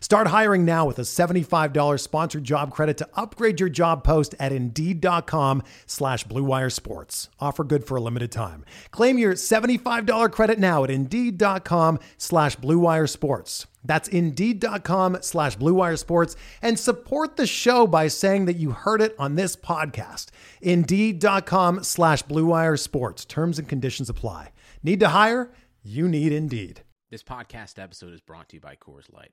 Start hiring now with a $75 sponsored job credit to upgrade your job post at Indeed.com slash BlueWire Sports. Offer good for a limited time. Claim your $75 credit now at Indeed.com slash BlueWire Sports. That's Indeed.com slash BlueWire Sports and support the show by saying that you heard it on this podcast. Indeed.com slash BlueWire Sports. Terms and conditions apply. Need to hire? You need Indeed. This podcast episode is brought to you by Coors Light.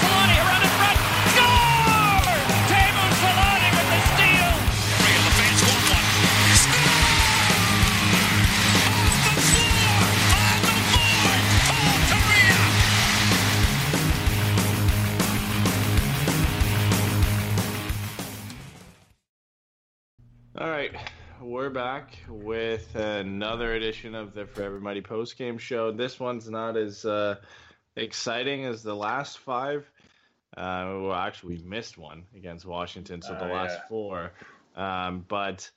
All right, we're back with another edition of the Forever Mighty post game show. This one's not as uh, exciting as the last five. Uh, well, actually, we missed one against Washington, so the Oh, last yeah. four. Um, but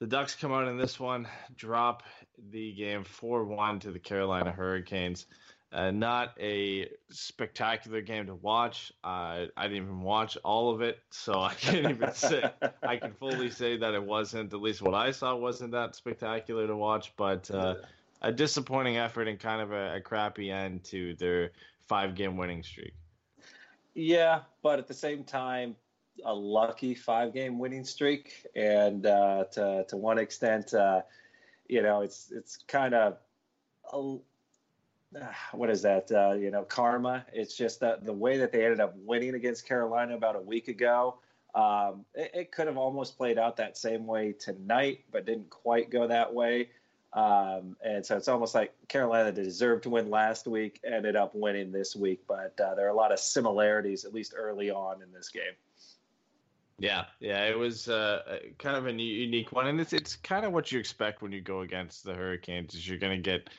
the Ducks come out in this one, drop the game 4 1 to the Carolina Hurricanes. Uh, not a spectacular game to watch. Uh, I didn't even watch all of it, so I can't even say. I can fully say that it wasn't, at least what I saw, wasn't that spectacular to watch. But uh, a disappointing effort and kind of a, a crappy end to their five game winning streak. Yeah, but at the same time, a lucky five game winning streak, and uh, to to one extent, uh, you know, it's it's kind of what is that? Uh, you know, karma. It's just the way that they ended up winning against Carolina about a week ago. Um, it, it could have almost played out that same way tonight, but didn't quite go that way. Um, and so it's almost like Carolina deserved to win last week ended up winning this week. But uh, there are a lot of similarities, at least early on in this game. Yeah, yeah, it was uh, kind of a unique one, and it's it's kind of what you expect when you go against the Hurricanes. Is you're going to get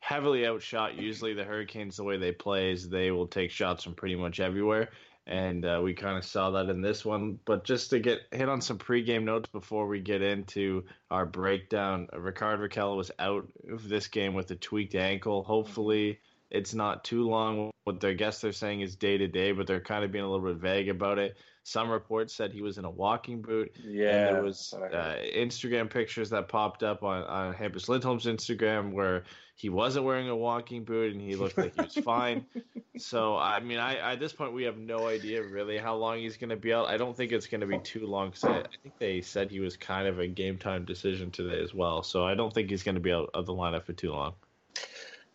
heavily outshot. Usually, the Hurricanes, the way they play, is they will take shots from pretty much everywhere, and uh, we kind of saw that in this one. But just to get hit on some pregame notes before we get into our breakdown, Rickard Rakell was out of this game with a tweaked ankle. Hopefully, it's not too long. What I guess they're saying is day to day, but they're kind of being a little bit vague about it. Some reports said he was in a walking boot. Yeah, and there was that's what I uh. Instagram pictures that popped up on, on Hampus Lindholm's Instagram where he wasn't wearing a walking boot and he looked like he was fine. So I mean, I at this point we have no idea really how long he's going to be out. I don't think it's going to be too long because I, I think they said he was kind of a game time decision today as well. So I don't think he's going to be out of the lineup for too long.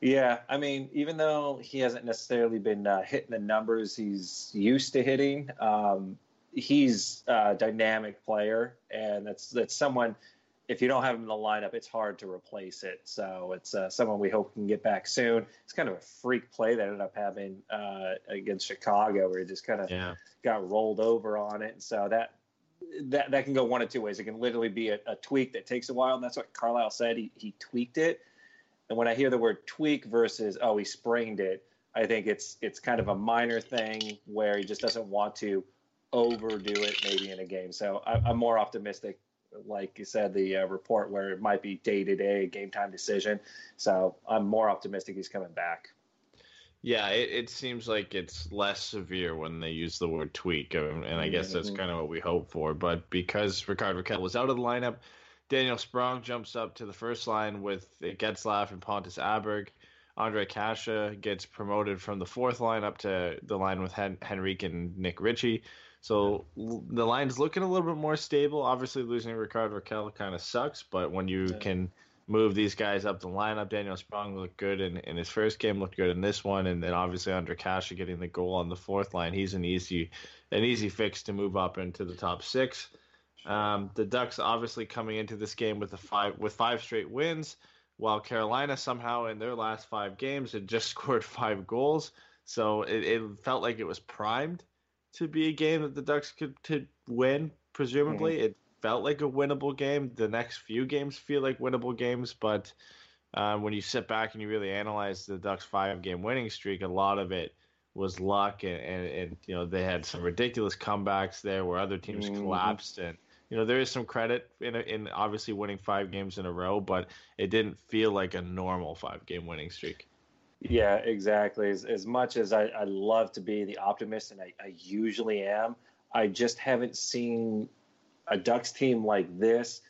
Yeah, I mean, even though he hasn't necessarily been uh, hitting the numbers he's used to hitting, um, he's a dynamic player, and that's that's someone. If you don't have him in the lineup, it's hard to replace it. So it's uh, someone we hope can get back soon. It's kind of a freak play that ended up having uh, against Chicago, where he just kind of Yeah. got rolled over on it. And so that that that can go one of two ways. It can literally be a, a tweak that takes a while, and that's what Carlisle said. He he tweaked it. And when I hear the word tweak versus oh he sprained it, I think it's it's kind of a minor thing where he just doesn't want to overdo it maybe in a game. So I, I'm more optimistic, like you said, the uh, report where it might be day to day game time decision. So I'm more optimistic he's coming back. Yeah, it, it seems like it's less severe when they use the word tweak, and and I guess that's Mhm. kind of what we hope for. But because Ricardo Rakell was out of the lineup, Daniel Sprong jumps up to the first line with Getzlaff and Pontus Aberg. Ondrej Kase gets promoted from the fourth line up to the line with Hen- Henrique and Nick Ritchie. So the line's looking a little bit more stable. Obviously, losing Ricardo Rakell kind of sucks, but when you Yeah. can move these guys up the lineup, Daniel Sprong looked good in, in his first game, looked good in this one, and then obviously Ondrej Kase getting the goal on the fourth line. He's an easy an easy fix to move up into the top six. Um, the Ducks obviously coming into this game with a five with five straight wins, while Carolina somehow in their last five games had just scored five goals. So it, it felt like it was primed to be a game that the Ducks could to win. Presumably, it felt like a winnable game. The next few games feel like winnable games, but uh, when you sit back and you really analyze the Ducks' five-game winning streak, a lot of it was luck, and, and, and you know they had some ridiculous comebacks there where other teams Mhm. collapsed, and you know there is some credit in in obviously winning five games in a row, but it didn't feel like a normal five-game winning streak. Yeah, exactly. As, as much as I, I love to be the optimist, and I, I usually am, I just haven't seen a Ducks team like this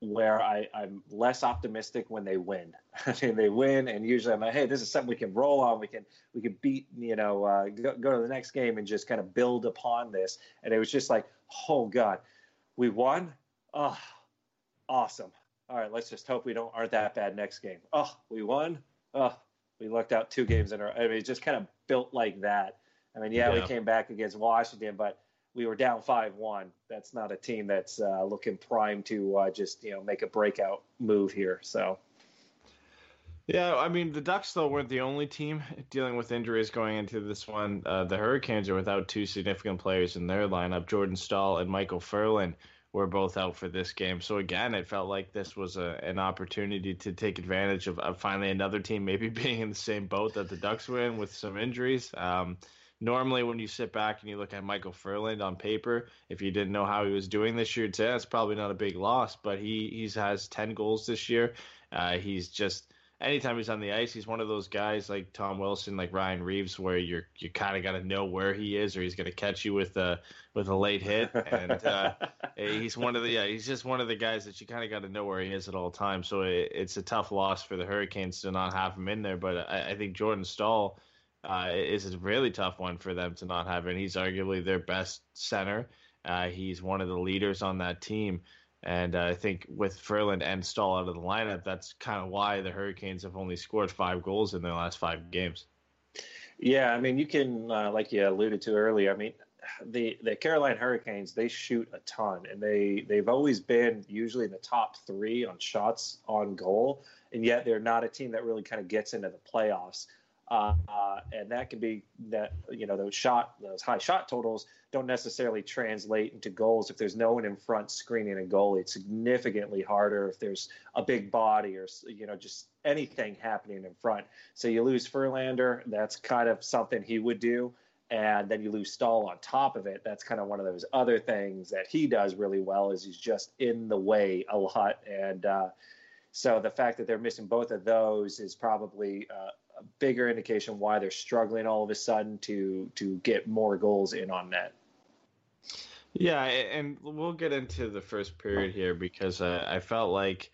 where I, I'm less optimistic when they win. I mean, they win, and usually I'm like, hey, this is something we can roll on. We can we can beat, you know, uh, go, go to the next game and just kind of build upon this. And it was just like, oh god, we won. Oh, awesome. All right, let's just hope we don't aren't that bad next game. Oh, we won. Oh, we lucked out two games in a row. I mean, it just kind of built like that. I mean, yeah, we came back against Washington, but we were down five one. That's not a team that's uh, looking primed to uh, just you know make a breakout move here. So Yeah, I mean the Ducks though weren't the only team dealing with injuries going into this one. Uh, the Hurricanes are without two significant players in their lineup. Jordan Staal and Micheal Ferland were both out for this game. So again, it felt like this was a, an opportunity to take advantage of, of finally another team maybe being in the same boat that the Ducks were in with some injuries. Um, normally, when you sit back and you look at Micheal Ferland on paper, if you didn't know how he was doing this year, say that's probably not a big loss. But he he's has ten goals this year. Uh, he's just anytime he's on the ice, he's one of those guys like Tom Wilson, like Ryan Reaves, where you're you kind of got to know where he is, or he's going to catch you with a with a late hit. And uh, he's one of the yeah, he's just one of the guys that you kind of got to know where he is at all times. So it, it's a tough loss for the Hurricanes to not have him in there. But I, I think Jordan Staal uh, is a really tough one for them to not have, and he's arguably their best center. Uh, he's one of the leaders on that team. And uh, I think with Ferland and Staal out of the lineup, that's kind of why the Hurricanes have only scored five goals in their last five games. Yeah, I mean, you can, uh, like you alluded to earlier. I mean, the the Carolina Hurricanes they shoot a ton, and they they've always been usually in the top three on shots on goal, and yet they're not a team that really kind of gets into the playoffs. Uh, and that can be that you know those shot those high shot totals don't necessarily translate into goals if there's no one in front screening a goalie. It's significantly harder if there's a big body or you know just anything happening in front. So you lose Furlander, that's kind of something he would do, and then you lose Staal on top of it. That's kind of one of those other things that he does really well is he's just in the way a lot and. Uh, so the fact that they're missing both of those is probably uh, a bigger indication why they're struggling all of a sudden to to get more goals in on net. Yeah, and we'll get into the first period here because I felt like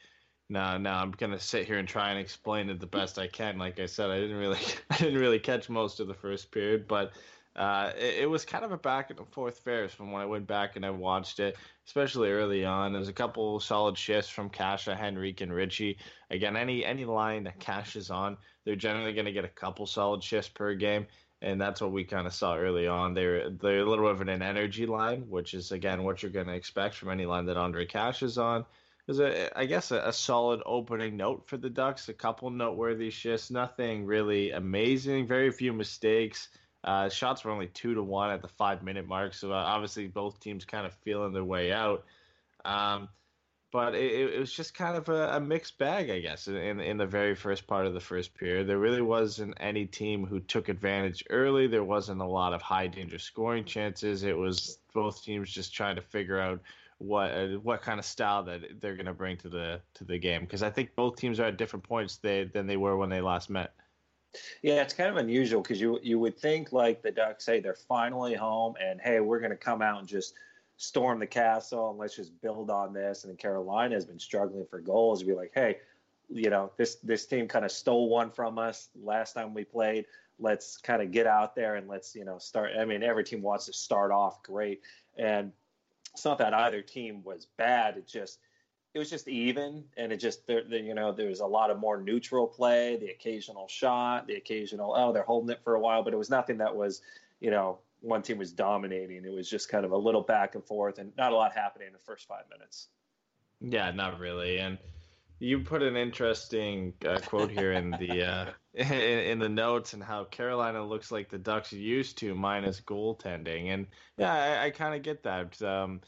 now now I'm gonna sit here and try and explain it the best I can. Like I said, I didn't really I didn't really catch most of the first period, but uh, it, it was kind of a back and forth fair from when I went back and I watched it, especially early on. There's a couple solid shifts from Kase, Henrique, and Ritchie. Again, any any line that Kase is on, they're generally going to get a couple solid shifts per game, and that's what we kind of saw early on. They're they're a little bit of an energy line, which is again what you're going to expect from any line that Ondrej Kase is on. There's a I guess a, a solid opening note for the Ducks. A couple noteworthy shifts, nothing really amazing. Very few mistakes. Uh, shots were only two to one at the five minute mark, so uh, obviously both teams kind of feeling their way out. Um, but it, it was just kind of a, a, mixed bag, I guess, in in the very first part of the first period. There really wasn't any team who took advantage early. There wasn't a lot of high danger scoring chances. It was both teams just trying to figure out what uh, what kind of style that they're going to bring to the to the game because I think both teams are at different points they, than they were when they last met. Yeah, it's kind of unusual because you you would think like the Ducks, hey, they're finally home, and hey, we're going to come out and just storm the castle and let's just build on this. And Carolina has been struggling for goals. Be like, hey, you know, this this team kind of stole one from us last time we played. Let's kind of get out there and let's you know start. I mean, every team wants to start off great, and it's not that either team was bad. It just it was just even, and it just there, there, you know there was a lot of more neutral play, the occasional shot, the occasional oh they're holding it for a while, but it was nothing that was you know one team was dominating. It was just kind of a little back and forth, and not a lot happening in the first five minutes. Yeah, not really. And you put an interesting uh, quote here in the uh, in, in, the notes and how Carolina looks like the Ducks used to minus goaltending, and yeah, I, I kind of get that. Um,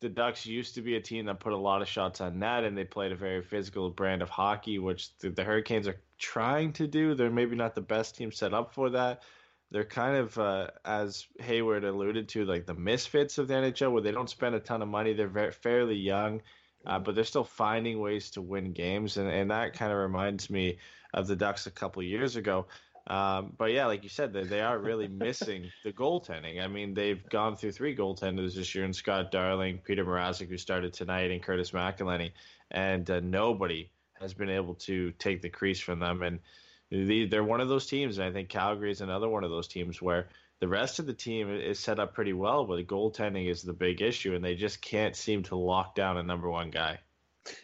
the Ducks used to be a team that put a lot of shots on net, and they played a very physical brand of hockey, which the, the Hurricanes are trying to do. They're maybe not the best team set up for that. They're kind of, uh, as Hayward alluded to, like the misfits of the NHL, where they don't spend a ton of money. They're very, fairly young, uh, but they're still finding ways to win games, and, and that kind of reminds me of the Ducks a couple years ago. Um, but yeah, like you said, they, they are really missing the goaltending. I mean, they've gone through three goaltenders this year, and Scott Darling, Peter Mrazek, who started tonight, and Curtis McElhinney, and uh, nobody has been able to take the crease from them. And they're one of those teams, and I think Calgary is another one of those teams where the rest of the team is set up pretty well, but the goaltending is the big issue, and they just can't seem to lock down a number one guy.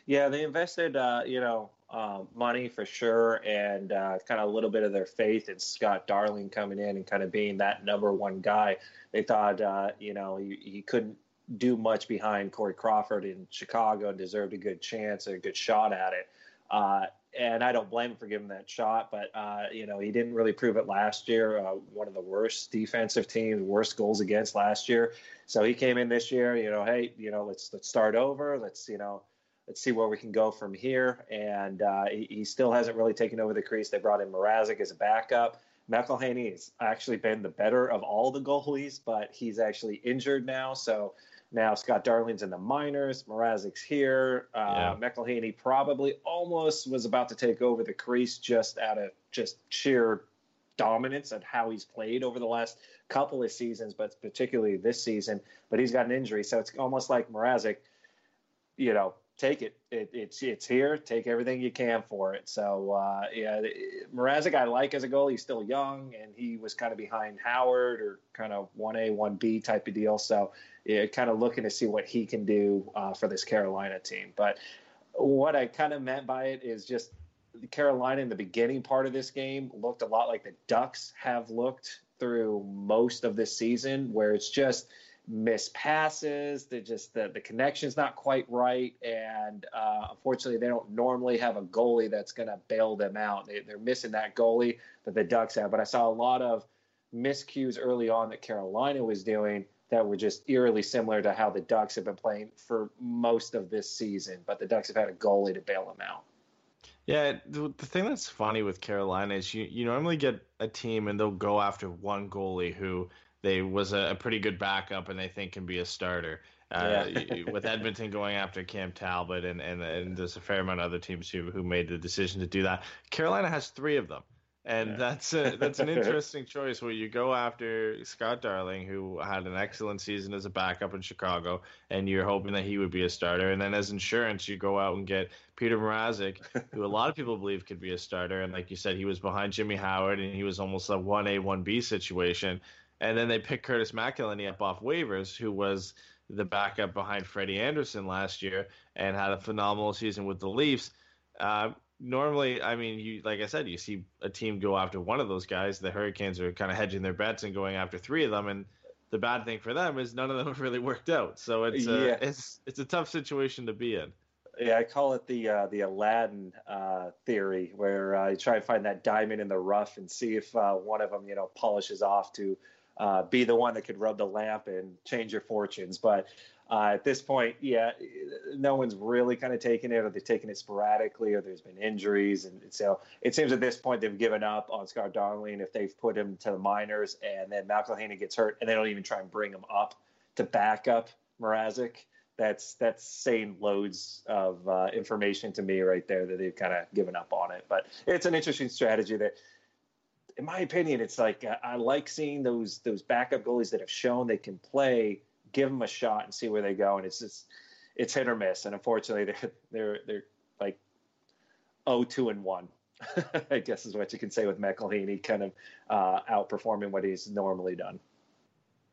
Yeah, they invested, uh, you know, uh, money for sure, and uh, kind of a little bit of their faith in Scott Darling coming in and kind of being that number one guy. They thought, uh, you know, he, he, couldn't do much behind Corey Crawford in Chicago and deserved a good chance, a good shot at it. Uh, and I don't blame him for giving that shot, but uh, you know he didn't really prove it last year. Uh, one of the worst defensive teams, worst goals against last year. So he came in this year. You know, hey, you know, let's let's start over. Let's you know let's see where we can go from here. And uh, he, he, still hasn't really taken over the crease. They brought in Mrazek as a backup. McElhinney has actually been the better of all the goalies, but he's actually injured now. So now Scott Darling's in the minors. Mrazek's here. Uh, yeah. McElhinney probably almost was about to take over the crease just out of just sheer dominance and how he's played over the last couple of seasons, but particularly this season. But he's got an injury, so it's almost like Mrazek, you know, take it. it. It's it's here. Take everything you can for it. So uh, yeah, Mrazek I like as a goal. He's still young, and he was kind of behind Howard or kind of one A one B type of deal. So yeah, kind of looking to see what he can do uh, for this Carolina team. But what I kind of meant by it is just Carolina in the beginning part of this game looked a lot like the Ducks have looked through most of this season, where it's just miss passes. They just the, the connection's not quite right, and uh, unfortunately, they don't normally have a goalie that's going to bail them out. They, they're missing that goalie that the Ducks have. But I saw a lot of miscues early on that Carolina was doing that were just eerily similar to how the Ducks have been playing for most of this season. But the Ducks have had a goalie to bail them out. Yeah, the, the thing that's funny with Carolina is you, you normally get a team and they'll go after one goalie who they was a, a, pretty good backup and they think can be a starter. Uh, yeah. with Edmonton going after Cam Talbot and, and and there's a fair amount of other teams who who made the decision to do that. Carolina has three of them. And yeah. that's a, that's an interesting choice where you go after Scott Darling, who had an excellent season as a backup in Chicago, and you're hoping that he would be a starter. And then as insurance, you go out and get Peter Mrazek, who a lot of people believe could be a starter. And like you said, he was behind Jimmy Howard, and he was almost a one A one B situation. And then they picked Curtis McElhinney up off waivers, who was the backup behind Freddie Andersen last year and had a phenomenal season with the Leafs. Uh, normally, I mean, you like I said, you see a team go after one of those guys. The Hurricanes are kind of hedging their bets and going after three of them, and the bad thing for them is none of them have really worked out. So it's a, yeah. it's it's a tough situation to be in. Yeah, I call it the uh, the Aladdin uh, theory, where uh, you try to find that diamond in the rough and see if uh, one of them, you know, polishes off to uh, be the one that could rub the lamp and change your fortunes. But uh, at this point, yeah, no one's really kind of taking it, or they're taking it sporadically, or there's been injuries, and so it seems at this point they've given up on Scott Darling if they've put him to the minors, and then McElhinney gets hurt, and they don't even try and bring him up to back up Mrazek. That's that's saying loads of uh, information to me right there that they've kind of given up on it. But it's an interesting strategy that in my opinion, it's like uh, I like seeing those those backup goalies that have shown they can play give them a shot and see where they go. And it's just it's hit or miss. And unfortunately, they're they're they're like oh two and one. I guess is what you can say with McElhinney kind of uh, outperforming what he's normally done.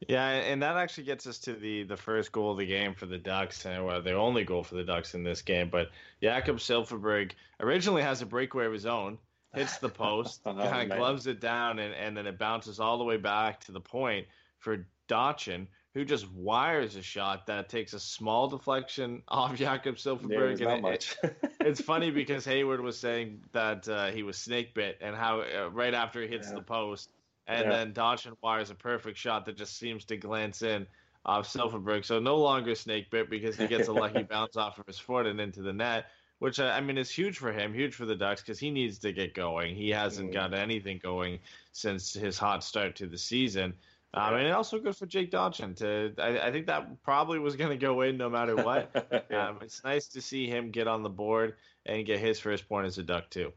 Yeah, and that actually gets us to the the first goal of the game for the Ducks, and well, the only goal for the Ducks in this game. But Jakob Silfverberg originally has a breakaway of his own, hits the post, Oh, kind of gloves it down, and, and then it bounces all the way back to the point for Dotchin, who just wires a shot that takes a small deflection off Jakob Silfverberg. There's and not it- much. it's funny because Hayward was saying that uh, he was snake bit, and how uh, right after he hits Yeah. the post, and Yeah. then Dotchin wires a perfect shot that just seems to glance in off Silfverberg. So no longer snake bit because he gets a lucky bounce off of his foot and into the net, which uh, I mean is huge for him, huge for the Ducks because he needs to get going. He hasn't Mm. got anything going since his hot start to the season. Um, and also good for Jake Dotchin to. I, I think that probably was going to go in no matter what. Yeah. Um, it's nice to see him get on the board and get his first point as a Duck too.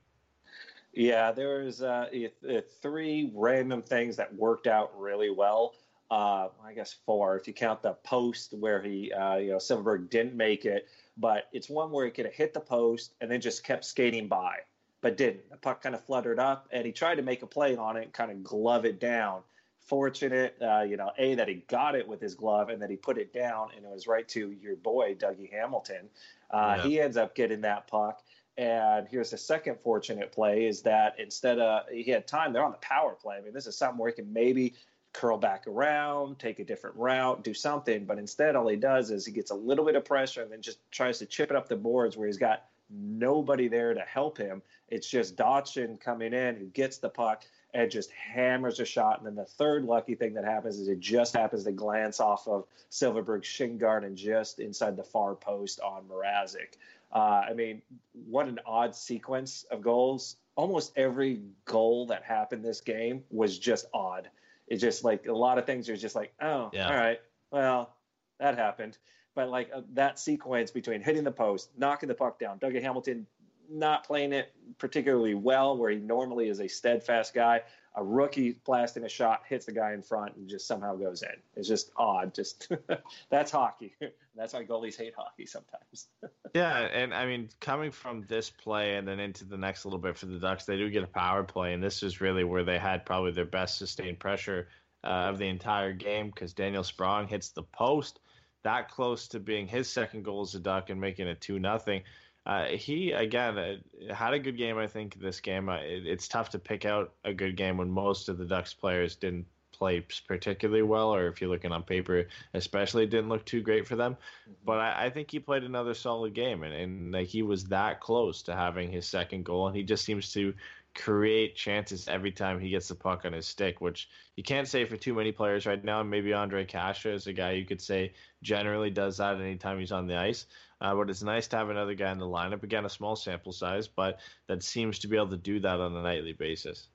Yeah, there was uh, it- three random things that worked out really well. Uh, I guess four if you count the post where he, uh, you know, Silfverberg didn't make it, but it's one where he could have hit the post and then just kept skating by, but didn't. The puck kind of fluttered up, and he tried to make a play on it, and kind of glove it down. Fortunate, uh, you know, a that he got it with his glove and that he put it down, and it was right to your boy Dougie Hamilton. Uh, Yeah. He ends up getting that puck. And here's the second fortunate play is that instead of he had time, they're on the power play. I mean, this is something where he can maybe curl back around, take a different route, do something. But instead, all he does is he gets a little bit of pressure and then just tries to chip it up the boards where he's got nobody there to help him. It's just Dotchin coming in who gets the puck and just hammers a shot. And then the third lucky thing that happens is it just happens to glance off of Silfverberg's shin guard and just inside the far post on Mrazek. Uh, I mean, what an odd sequence of goals. Almost every goal that happened this game was just odd. It's just like a lot of things are just like, oh, Yeah. all right, well, that happened. But like uh, that sequence between hitting the post, knocking the puck down, Dougie Hamilton not playing it particularly well, where he normally is a steadfast guy, a rookie blasting a shot, hits the guy in front, and just somehow goes in. It's just odd. Just that's hockey. That's why goalies hate hockey sometimes. Yeah, and I mean, coming from this play and then into the next little bit for the Ducks, they do get a power play, and this is really where they had probably their best sustained pressure uh, of the entire game because Daniel Sprong hits the post that close to being his second goal as a Duck and making it two nothing. Uh, he again uh, had a good game. I think this game. Uh, it, it's tough to pick out a good game when most of the Ducks players didn't play particularly well, or if you're looking on paper, especially, it didn't look too great for them. But I, I think he played another solid game, and, and like he was that close to having his second goal, and he just seems to create chances every time he gets the puck on his stick, which you can't say for too many players right now. Maybe Ondrej Kase is a guy you could say generally does that anytime he's on the ice. Uh, but it's nice to have another guy in the lineup. Again, a small sample size, but that seems to be able to do that on a nightly basis.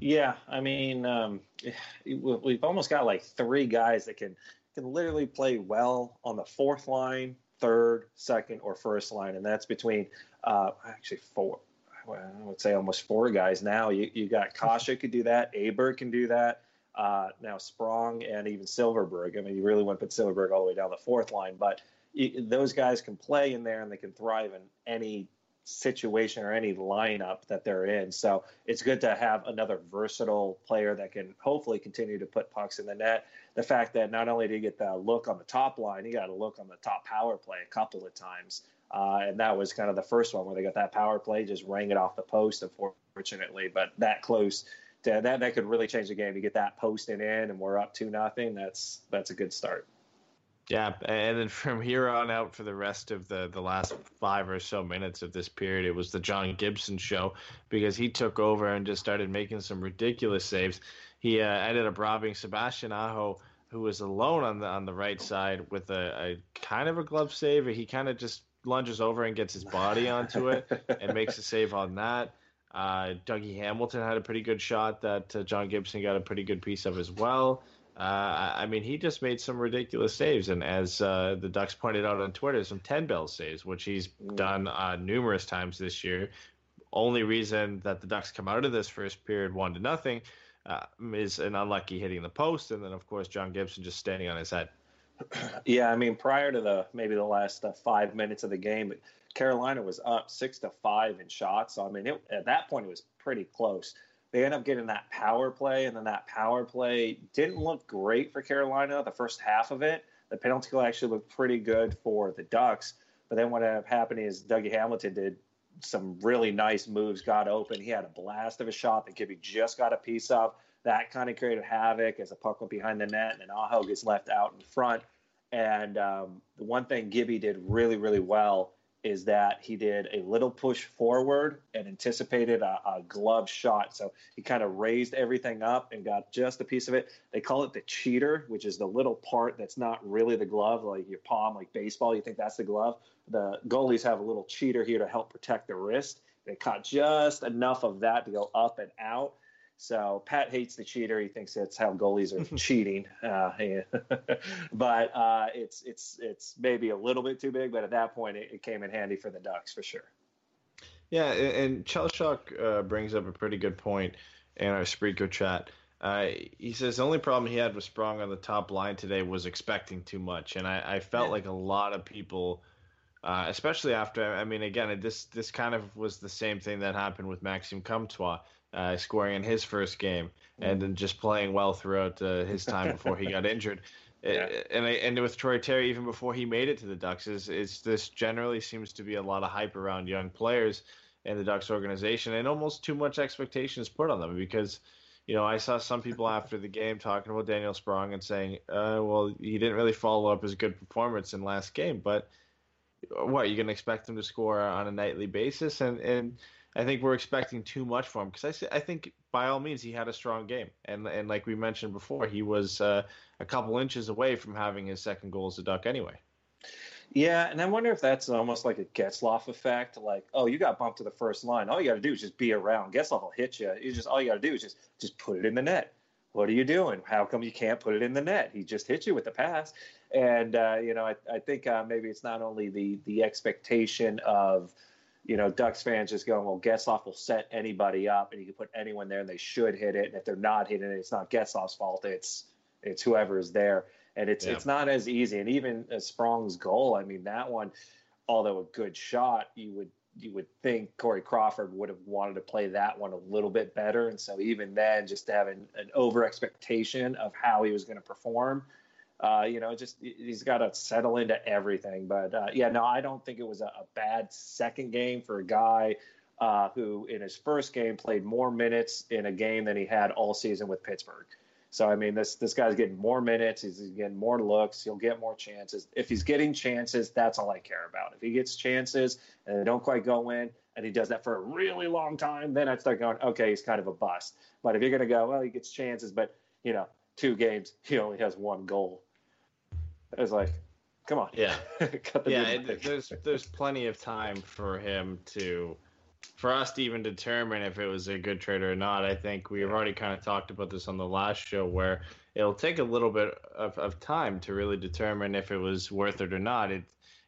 Yeah, I mean, um, we- we've almost got like three guys that can can literally play well on the fourth line, third, second, or first line, and that's between uh, actually four. Well, I would say almost four guys now. You you got Kase could do that, Aberg can do that. Uh, now Sprong and even Silfverberg. I mean, you really want to put Silfverberg all the way down the fourth line, but those guys can play in there and they can thrive in any situation or any lineup that they're in. So it's good to have another versatile player that can hopefully continue to put pucks in the net. The fact that not only did he get the look on the top line, he got a look on the top power play a couple of times. Uh, and that was kind of the first one where they got that power play, just rang it off the post, unfortunately. But that close, to, that that could really change the game. You get that posted in, and we're up two nothing. That's that's a good start. Yeah, and then from here on out for the rest of the the last five or so minutes of this period, it was the John Gibson show because he took over and just started making some ridiculous saves. He uh, ended up robbing Sebastian Aho who was alone on the on the right side with a, a kind of a glove save. He kind of just lunges over and gets his body onto it and makes a save on that. Uh, Dougie Hamilton had a pretty good shot that uh, John Gibson got a pretty good piece of as well. Uh, I mean, he just made some ridiculous saves, and as uh, the Ducks pointed out on Twitter, some ten bell saves, which he's done uh, numerous times this year. Only reason that the Ducks come out of this first period one to nothing uh, is an unlucky hitting the post, and then of course John Gibson just standing on his head. Yeah, I mean, prior to the maybe the last uh, five minutes of the game, Carolina was up six to five in shots. So I mean, it, at that point, it was pretty close. They end up getting that power play, and then that power play didn't look great for Carolina the first half of it. The penalty kill actually looked pretty good for the Ducks, but then what ended up happening is Dougie Hamilton did some really nice moves, got open. He had a blast of a shot that Gibby just got a piece of. That kind of created havoc as the puck went behind the net, and Aho gets left out in front. And um, the one thing Gibby did really, really well is that he did a little push forward and anticipated a, a glove shot. So he kind of raised everything up and got just a piece of it. They call it the cheater, which is the little part that's not really the glove, like your palm, like baseball. You think that's the glove. The goalies have a little cheater here to help protect the wrist. They caught just enough of that to go up and out. So Pat hates the cheater. He thinks that's how goalies are cheating. Uh, but uh, it's it's it's maybe a little bit too big. But at that point, it, it came in handy for the Ducks for sure. Yeah, and, and Chelshok uh, brings up a pretty good point in our Spreaker chat. Uh, he says the only problem he had with Sprong on the top line today was expecting too much, and I, I felt Yeah. like a lot of people, uh, especially after. I mean, again, this this kind of was the same thing that happened with Maxim Comtois, uh, scoring in his first game and then just playing well throughout uh, his time before he got injured. Yeah. And I, and with Troy Terry, even before he made it to the Ducks, is is this generally seems to be a lot of hype around young players in the Ducks organization, and almost too much expectations put on them because. You know, I saw some people after the game talking about Daniel Sprong and saying, uh, well, he didn't really follow up his good performance in last game, but what, you going to expect him to score on a nightly basis? And, and I think we're expecting too much from him because I think by all means he had a strong game. And, and like we mentioned before, he was uh, a couple inches away from having his second goal as a Duck anyway. Yeah, and I wonder if that's almost like a Getzlaff effect. Like, oh, you got bumped to the first line. All you got to do is just be around. Getzlaff will hit you. You just all you got to do is just just put it in the net. What are you doing? How come you can't put it in the net? He just hit you with the pass. And uh, you know, I, I think uh, maybe it's not only the the expectation of you know Ducks fans just going, well, Getzlaff will set anybody up, and he can put anyone there, and they should hit it. And if they're not hitting it, it's not Getzlaff's fault. It's it's whoever is there and it's Yeah. it's not as easy. And even Sprong's goal, I mean, that one, although a good shot, you would you would think Corey Crawford would have wanted to play that one a little bit better. And so even then, just having an over expectation of how he was going to perform, uh, you know, just he's got to settle into everything. But uh, yeah, no, I don't think it was a, a bad second game for a guy. Uh, who in his first game played more minutes in a game than he had all season with Pittsburgh. So I mean, this this guy's getting more minutes. He's getting more looks. He'll get more chances. If he's getting chances, that's all I care about. If he gets chances and they don't quite go in, and he does that for a really long time, then I'd start going, okay, he's kind of a bust. But if you're going to go, well, he gets chances, but you know, two games, he only has one goal. It's like, come on, Yeah. yeah, it, there's there's plenty of time for him to, for us to even determine if it was a good trade or not. I think we've already kind of talked about this on the last show, where it'll take a little bit of, of time to really determine if it was worth it or not. It,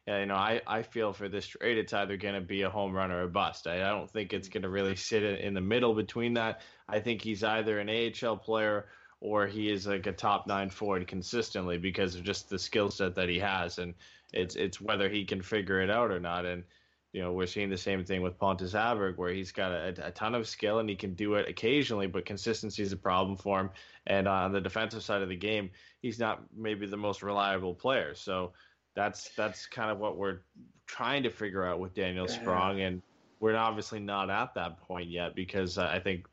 you know, I, I feel for this trade, it's either going to be a home run or a bust. I, I don't think it's going to really sit in, in the middle between that. I think he's either an AHL player or he is like a top nine forward consistently because of just the skill set that he has, and it's it's whether he can figure it out or not. And you know, we're seeing the same thing with Pontus Aberg, where he's got a, a ton of skill and he can do it occasionally, but consistency is a problem for him. And on the defensive side of the game, he's not maybe the most reliable player. So that's that's kind of what we're trying to figure out with Daniel Sprong, and we're obviously not at that point yet because uh, I think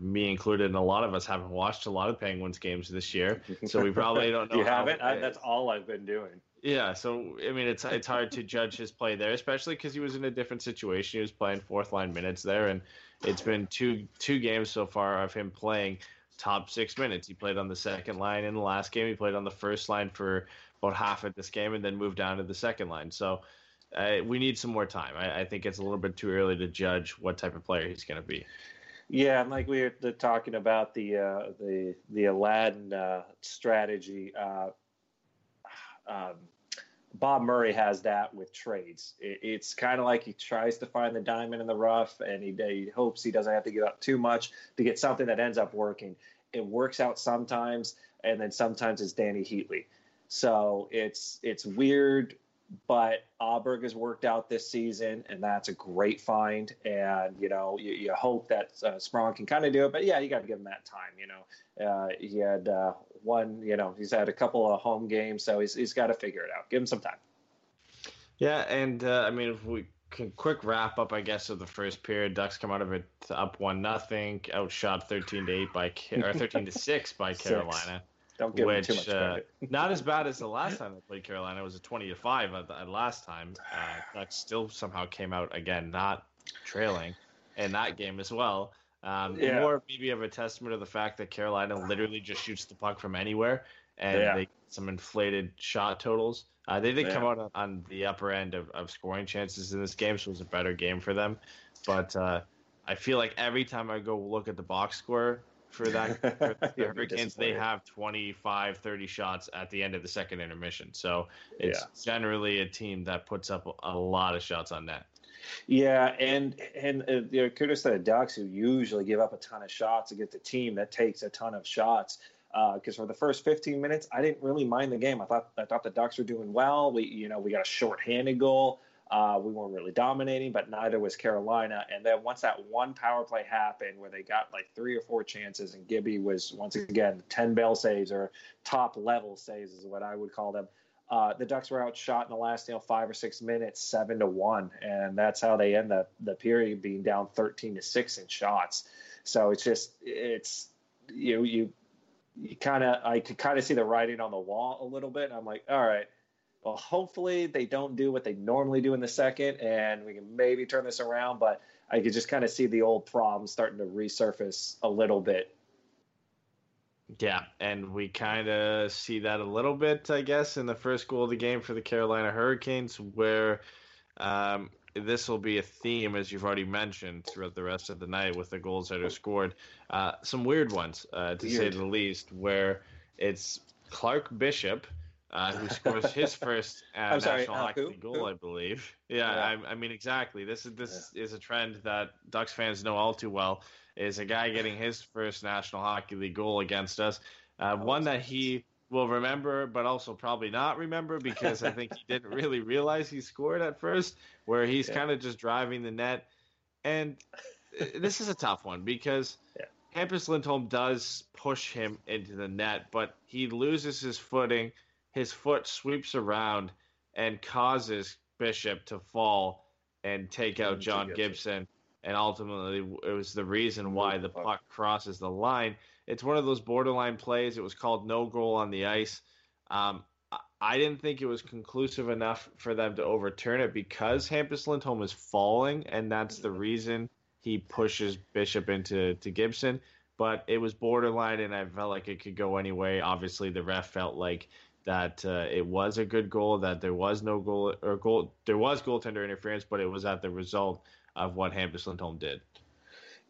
me included and a lot of us haven't watched a lot of Penguins games this year, so we probably don't know. you haven't? I, that's all I've been doing. yeah, so I mean, it's it's hard to judge his play there, especially because he was in a different situation. He was playing fourth line minutes there, and it's been two two games so far of him playing top six minutes. He played on the second line in the last game. He played on the first line for about half of this game, and then moved down to the second line. So uh, we need some more time. I, I think it's a little bit too early to judge what type of player he's going to be. Yeah, and like we were talking about the uh, the the Aladdin uh, strategy. Uh, um, Bob Murray has that with trades. It, it's kind of like he tries to find the diamond in the rough, and he, he hopes he doesn't have to give up too much to get something that ends up working. It works out sometimes, and then sometimes it's Dany Heatley. So it's it's weird, but Aberg has worked out this season, and that's a great find. And you know, you, you hope that uh, Sprong can kind of do it, but yeah, you got to give him that time. You know, uh, he had uh, one. You know, he's had a couple of home games, so he's he's got to figure it out. Give him some time. Yeah, and uh, I mean, if we can quick wrap up, I guess, of the first period, Ducks come out of it up one nothing, outshot thirteen to eight by or thirteen to six by Carolina. Don't give which too much uh, not as bad as the last time they played Carolina. It was a twenty to five at, at last time. Uh, Ducks still somehow came out again, not trailing in that game as well. Um, Yeah. More maybe of a testament of the fact that Carolina literally just shoots the puck from anywhere, and Yeah. they get some inflated shot totals. Uh, they did come out on, on the upper end of, of scoring chances in this game, so it was a better game for them. But uh, I feel like every time I go look at the box score for that for the Hurricanes, they have 25, 30 shots at the end of the second intermission. So it's Yeah. generally a team that puts up a lot of shots on net. Yeah, and and uh, you know, kudos to the Ducks who usually give up a ton of shots against a team that takes a ton of shots. Because for the first 15 minutes, I didn't really mind the game. I thought I thought the Ducks were doing well. We you know we got a short-handed goal. Uh, we weren't really dominating, but neither was Carolina. And then once that one power play happened, where they got like three or four chances, and Gibby was once again 10 bell saves or top level saves is what I would call them. Uh, the Ducks were outshot in the last you know five or six minutes, seven to one, and that's how they end the the period being down thirteen to six in shots. So it's just it's you you you kind of I could kind of see the writing on the wall a little bit. I'm like, all right, well, hopefully they don't do what they normally do in the second, and we can maybe turn this around. But I could just kind of see the old problems starting to resurface a little bit. Yeah, and we kind of see that a little bit, I guess, in the first goal of the game for the Carolina Hurricanes, where um, this will be a theme, as you've already mentioned, throughout the rest of the night with the goals that are scored. Uh, some weird ones, uh, to say the least, where it's Clark Bishop. Uh, who scores his first uh, sorry, national uh, hockey who? League goal, Who? I believe. Yeah, Yeah. I, I mean exactly. This is this is a trend that Ducks fans know all too well. Is a guy getting his first National Hockey League goal against us, uh, one that he will remember, but also probably not remember because I think he didn't really realize he scored at first, where he's Yeah. kind of just driving the net. And uh, this is a tough one because Yeah. Hampus Lindholm does push him into the net, but he loses his footing. His foot sweeps around and causes Bishop to fall and take out John Gibson. And ultimately, it was the reason why the puck. crosses the line. It's one of those borderline plays. It was called no goal on the ice. Um, I- I didn't think it was conclusive enough for them to overturn it because Hampus Lindholm is falling, and that's the reason he pushes Bishop into to Gibson. But it was borderline, and I felt like it could go any way. Obviously, the ref felt like that uh, it was a good goal, that there was no goal or goal, there was goaltender interference, but it was at the result of what Hampus Lindholm did.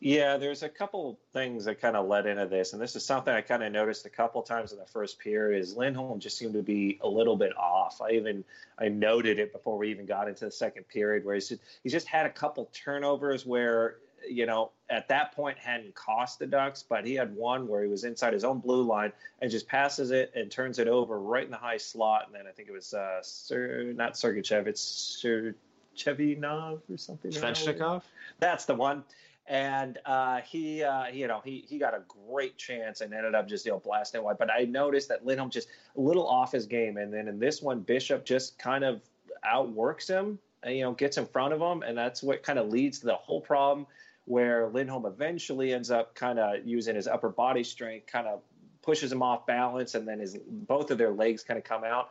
Yeah, there's a couple things that kind of led into this, and this is something I kind of noticed a couple times in the first period. Is Lindholm just seemed to be a little bit off. I even I noted it before we even got into the second period, where he's just, he's just had a couple turnovers where you know at that point hadn't cost the Ducks, but he had one where he was inside his own blue line and just passes it and turns it over right in the high slot, and then I think it was uh, Sir not Sergachev, it's Sir Chevinov or something. Svechnikov? That's the one. And uh, he, uh, you know, he he got a great chance and ended up just you know blasting it wide. But I noticed that Lindholm just a little off his game, and then in this one, Bishop just kind of outworks him, and, you know, gets in front of him, and that's what kind of leads to the whole problem, where Lindholm eventually ends up kind of using his upper body strength, kind of pushes him off balance, and then his both of their legs kind of come out.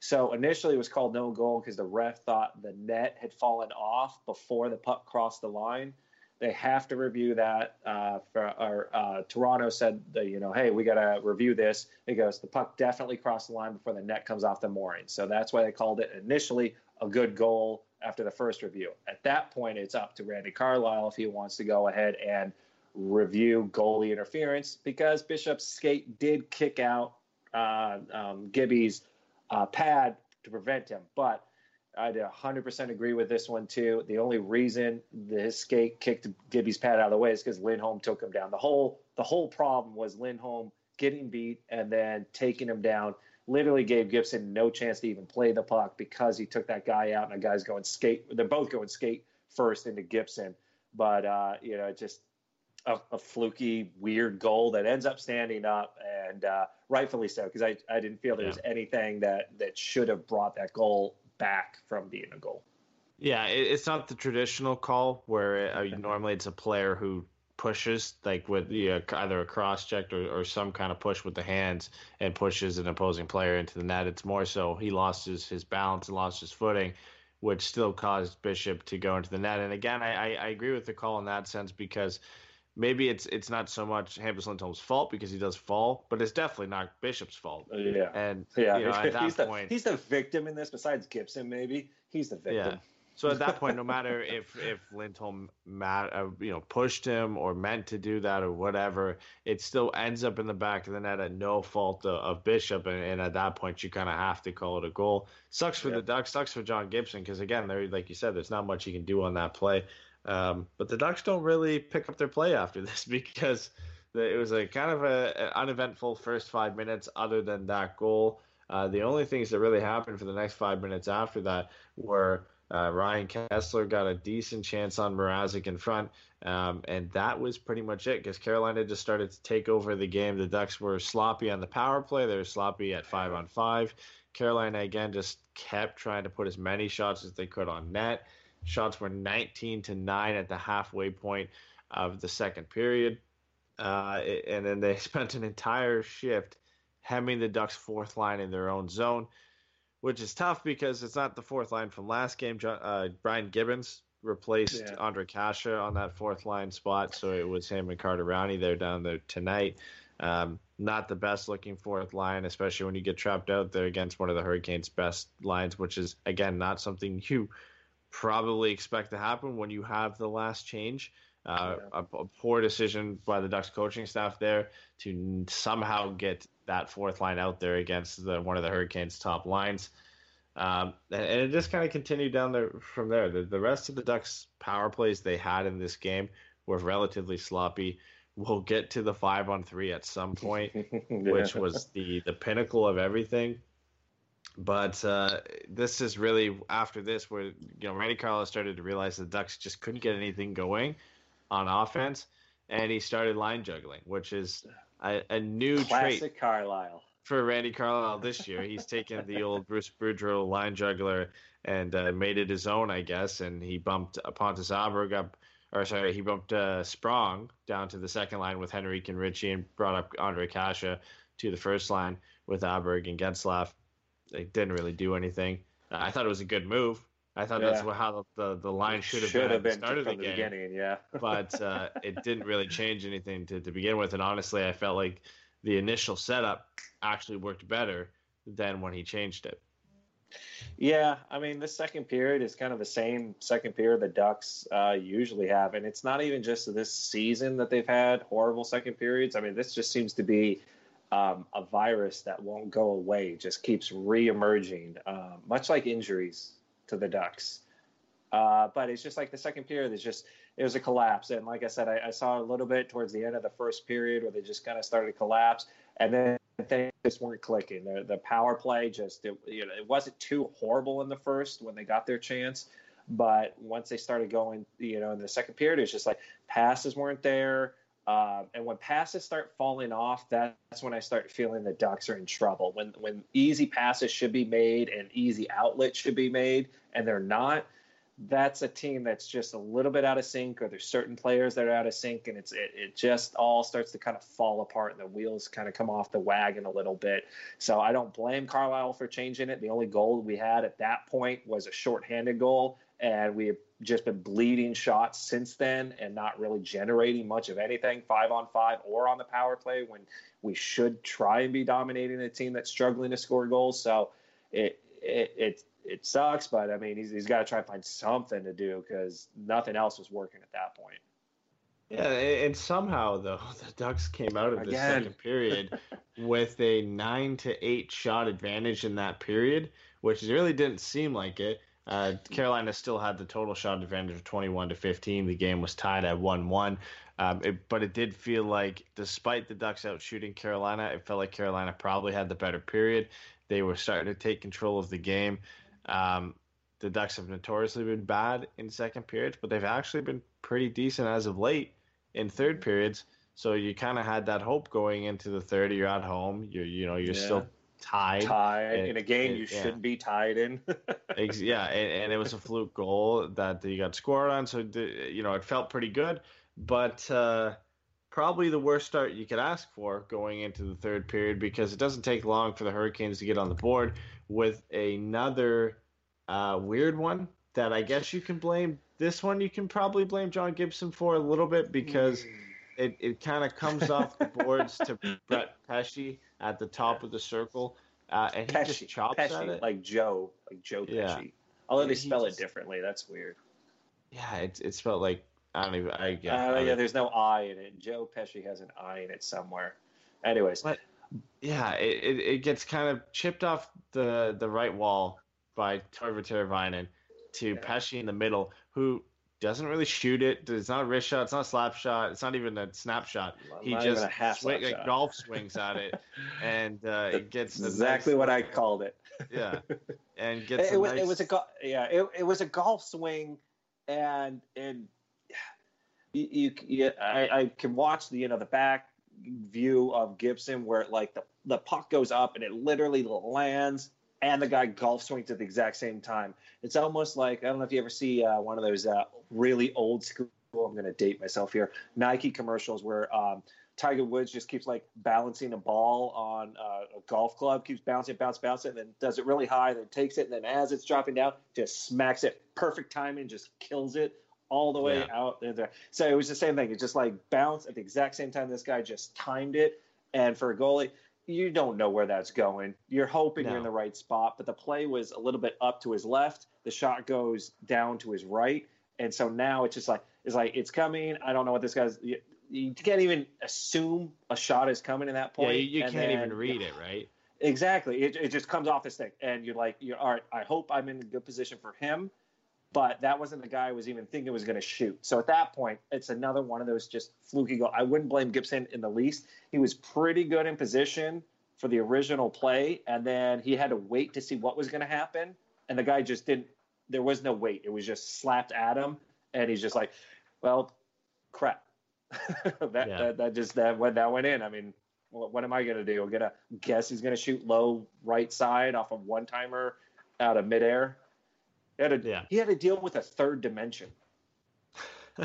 So initially it was called no goal because the ref thought the net had fallen off before the puck crossed the line. They have to review that. Uh, for, or, uh, Toronto said, that, you know, hey, we got to review this. It goes, the puck definitely crossed the line before the net comes off the mooring. So that's why they called it initially a good goal after the first review. At that point, it's up to Randy Carlisle if he wants to go ahead and review goalie interference because Bishop's skate did kick out uh, um, Gibby's uh, pad to prevent him. But I'd 100% agree with this one too. The only reason his skate kicked Gibby's pad out of the way is because Lindholm took him down. The whole the whole problem was Lindholm getting beat and then taking him down. Literally gave Gibson no chance to even play the puck because he took that guy out and the guy's going skate. They're both going skate first into Gibson, but uh, you know just a, a, fluky, weird goal that ends up standing up, and uh, rightfully so, because I, I didn't feel there was anything that that should have brought that goal back from being a goal. Yeah, it's not the traditional call where it, uh, normally it's a player who pushes, like with the, uh, either a cross check or, or some kind of push with the hands and pushes an opposing player into the net. It's more so he lost his, his balance and lost his footing, which still caused Bishop to go into the net. And again, I, I, I agree with the call in that sense because – maybe it's it's not so much Hampus Lindholm's fault because he does fall, but it's definitely not Bishop's fault. Yeah, and yeah, you know, at that he's point, the, he's the victim in this. Besides Gibson, maybe he's the victim. Yeah. So at that point, no matter if if Lindholm mat, uh, you know pushed him or meant to do that or whatever, it still ends up in the back of the net at no fault of, of Bishop, and, and, at that point you kind of have to call it a goal. Sucks for yeah. the Ducks, sucks for John Gibson because again, there like you said, there's not much he can do on that play. Um, but the Ducks don't really pick up their play after this because it was a kind of a, an uneventful first five minutes, other than that goal. Uh, the only things that really happened for the next five minutes after that were uh, Ryan Kesler got a decent chance on Mrazek in front, um, and that was pretty much it because Carolina just started to take over the game. The Ducks were sloppy on the power play, they were sloppy at five on five. Carolina again just kept trying to put as many shots as they could on net. Shots were 19 to 9 at the halfway point of the second period. Uh, and then they spent an entire shift hemming the Ducks' fourth line in their own zone, which is tough because it's not the fourth line from last game. Uh, Brian Gibbons replaced yeah. Ondrej Kase on that fourth line spot, so it was him and Carter Rowney there down there tonight. Um, not the best looking fourth line, especially when you get trapped out there against one of the Hurricanes' best lines, which is again not something you probably expect to happen when you have the last change. Uh, yeah. a, a, poor decision by the Ducks coaching staff there to somehow get that fourth line out there against the, one of the Hurricanes' top lines. Um, and, and, it just kind of continued down there from there. The, the rest of the Ducks' power plays they had in this game were relatively sloppy. We'll get to the five on three at some point, yeah. which was the the pinnacle of everything. But uh, this is really after this where you know Randy Carlisle started to realize the Ducks just couldn't get anything going on offense, and he started line juggling, which is a, a new Classic trait. Carlisle for Randy Carlisle this year. He's taken the old Bruce Boudreau line juggler and uh, made it his own, I guess. And he bumped Pontus Aberg up, or sorry, he bumped uh, Sprong down to the second line with Henrique and Ritchie and brought up Ondrej Kase to the first line with Aberg and Getzlaf they didn't really do anything. I thought it was a good move. I thought yeah. that's how the, the, the line should have should been, have been started from the, the beginning, yeah. but uh, it didn't really change anything to, to begin with. And honestly, I felt like the initial setup actually worked better than when he changed it. Yeah, I mean, this second period is kind of the same second period the Ducks uh, usually have, and it's not even just this season that they've had horrible second periods. I mean, this just seems to be um, a virus that won't go away, just keeps reemerging, uh, much like injuries to the Ducks. Uh, but it's just like the second period is just it was a collapse, and like I said, I, I, saw a little bit towards the end of the first period where they just kind of started to collapse, and then things just weren't clicking. The, the power play just it, you know it wasn't too horrible in the first when they got their chance, but once they started going, you know, in the second period, it's just like passes weren't there. Um, and when passes start falling off, that's when I start feeling the Ducks are in trouble. When when easy passes should be made and easy outlets should be made, and they're not, that's a team that's just a little bit out of sync, or there's certain players that are out of sync, and it's it, it just all starts to kind of fall apart, and the wheels kind of come off the wagon a little bit. So I don't blame Carlisle for changing it. The only goal we had at that point was a shorthanded goal, and we just been bleeding shots since then and not really generating much of anything five on five or on the power play when we should try and be dominating a team that's struggling to score goals. So it it it, it sucks, but I mean he's, he's got to try and find something to do because nothing else was working at that point. Yeah, and somehow though the Ducks came out of the Again. second period with a nine to eight shot advantage in that period, which really didn't seem like it. Uh, Carolina still had the total shot advantage of 21 to 15. The game was tied at 1 1. Um, it, but it did feel like, despite the Ducks out shooting Carolina, it felt like Carolina probably had the better period. They were starting to take control of the game. Um, the Ducks have notoriously been bad in second periods, but they've actually been pretty decent as of late in third periods. So you kind of had that hope going into the third. You're at home. You're you know you're Yeah. still tied. Tied and- in a game and- you yeah. shouldn't be tied in. Yeah, and, and it was a fluke goal that you got scored on, so you know it felt pretty good, but uh, probably the worst start you could ask for going into the third period because it doesn't take long for the Hurricanes to get on the board with another uh, weird one that I guess you can blame. This one you can probably blame John Gibson for a little bit because it, it kind of comes off the boards to Brett Pesce at the top of the circle, uh, and he just chops Pesci, at it. like Joe, like Joe Pesci. Yeah. Although they spell just- it differently, that's weird. Yeah, it it spelled like I don't even. I yeah. Uh, I yeah, there's no I in it. Joe Pesci has an I in it somewhere. Anyways, but, yeah. It, it, it gets kind of chipped off the the right wall by Teuvo Teravainen to Pesce in the middle, who doesn't really shoot it. It's not a wrist shot. It's not a slap shot. It's not even a snapshot. Not He even just a half swing, like shot. golf swings at it, and uh, it gets exactly nice- what I called it. Yeah, and It, gets it a was nice, it was a go- yeah it, it was a golf swing, and and you, you, you I, I can watch the you know the back view of Gibson where like the the puck goes up and it literally lands and the guy golf swings at the exact same time. It's almost like I don't know if you ever see uh, one of those uh, really old school. I'm going to date myself here. Nike commercials where um, Tiger Woods just keeps like balancing a ball on uh, a golf club, keeps bouncing, bounce, bounce and then does it really high, then takes it, and then as it's dropping down, just smacks it, perfect timing, just kills it all the way Yeah. out there. So it was the same thing. It just like bounced at the exact same time. This guy just timed it, and for a goalie, you don't know where that's going. You're hoping you're in the right spot, but the play was a little bit up to his left. The shot goes down to his right, and so now it's just like it's like it's coming. I don't know what this guy's. You, you can't even assume a shot is coming at that yeah. point. You, you and can't even then- read it, right? Exactly. It, it just comes off the stick, and you're like, you're all right. I hope I'm in a good position for him, but that wasn't the guy I was even thinking was going to shoot. So at that point, it's another one of those just fluky goal. I wouldn't blame Gibson in the least. He was pretty good in position for the original play, and then he had to wait to see what was going to happen, and the guy just didn't. There was no wait. It was just slapped at him, and he's just like, well, crap. that, Yeah. that that just that went that went in. I mean, what, what am I gonna do? I'm gonna guess he's gonna shoot low right side off of one timer out of midair. He had to Yeah. he had to deal with a third dimension.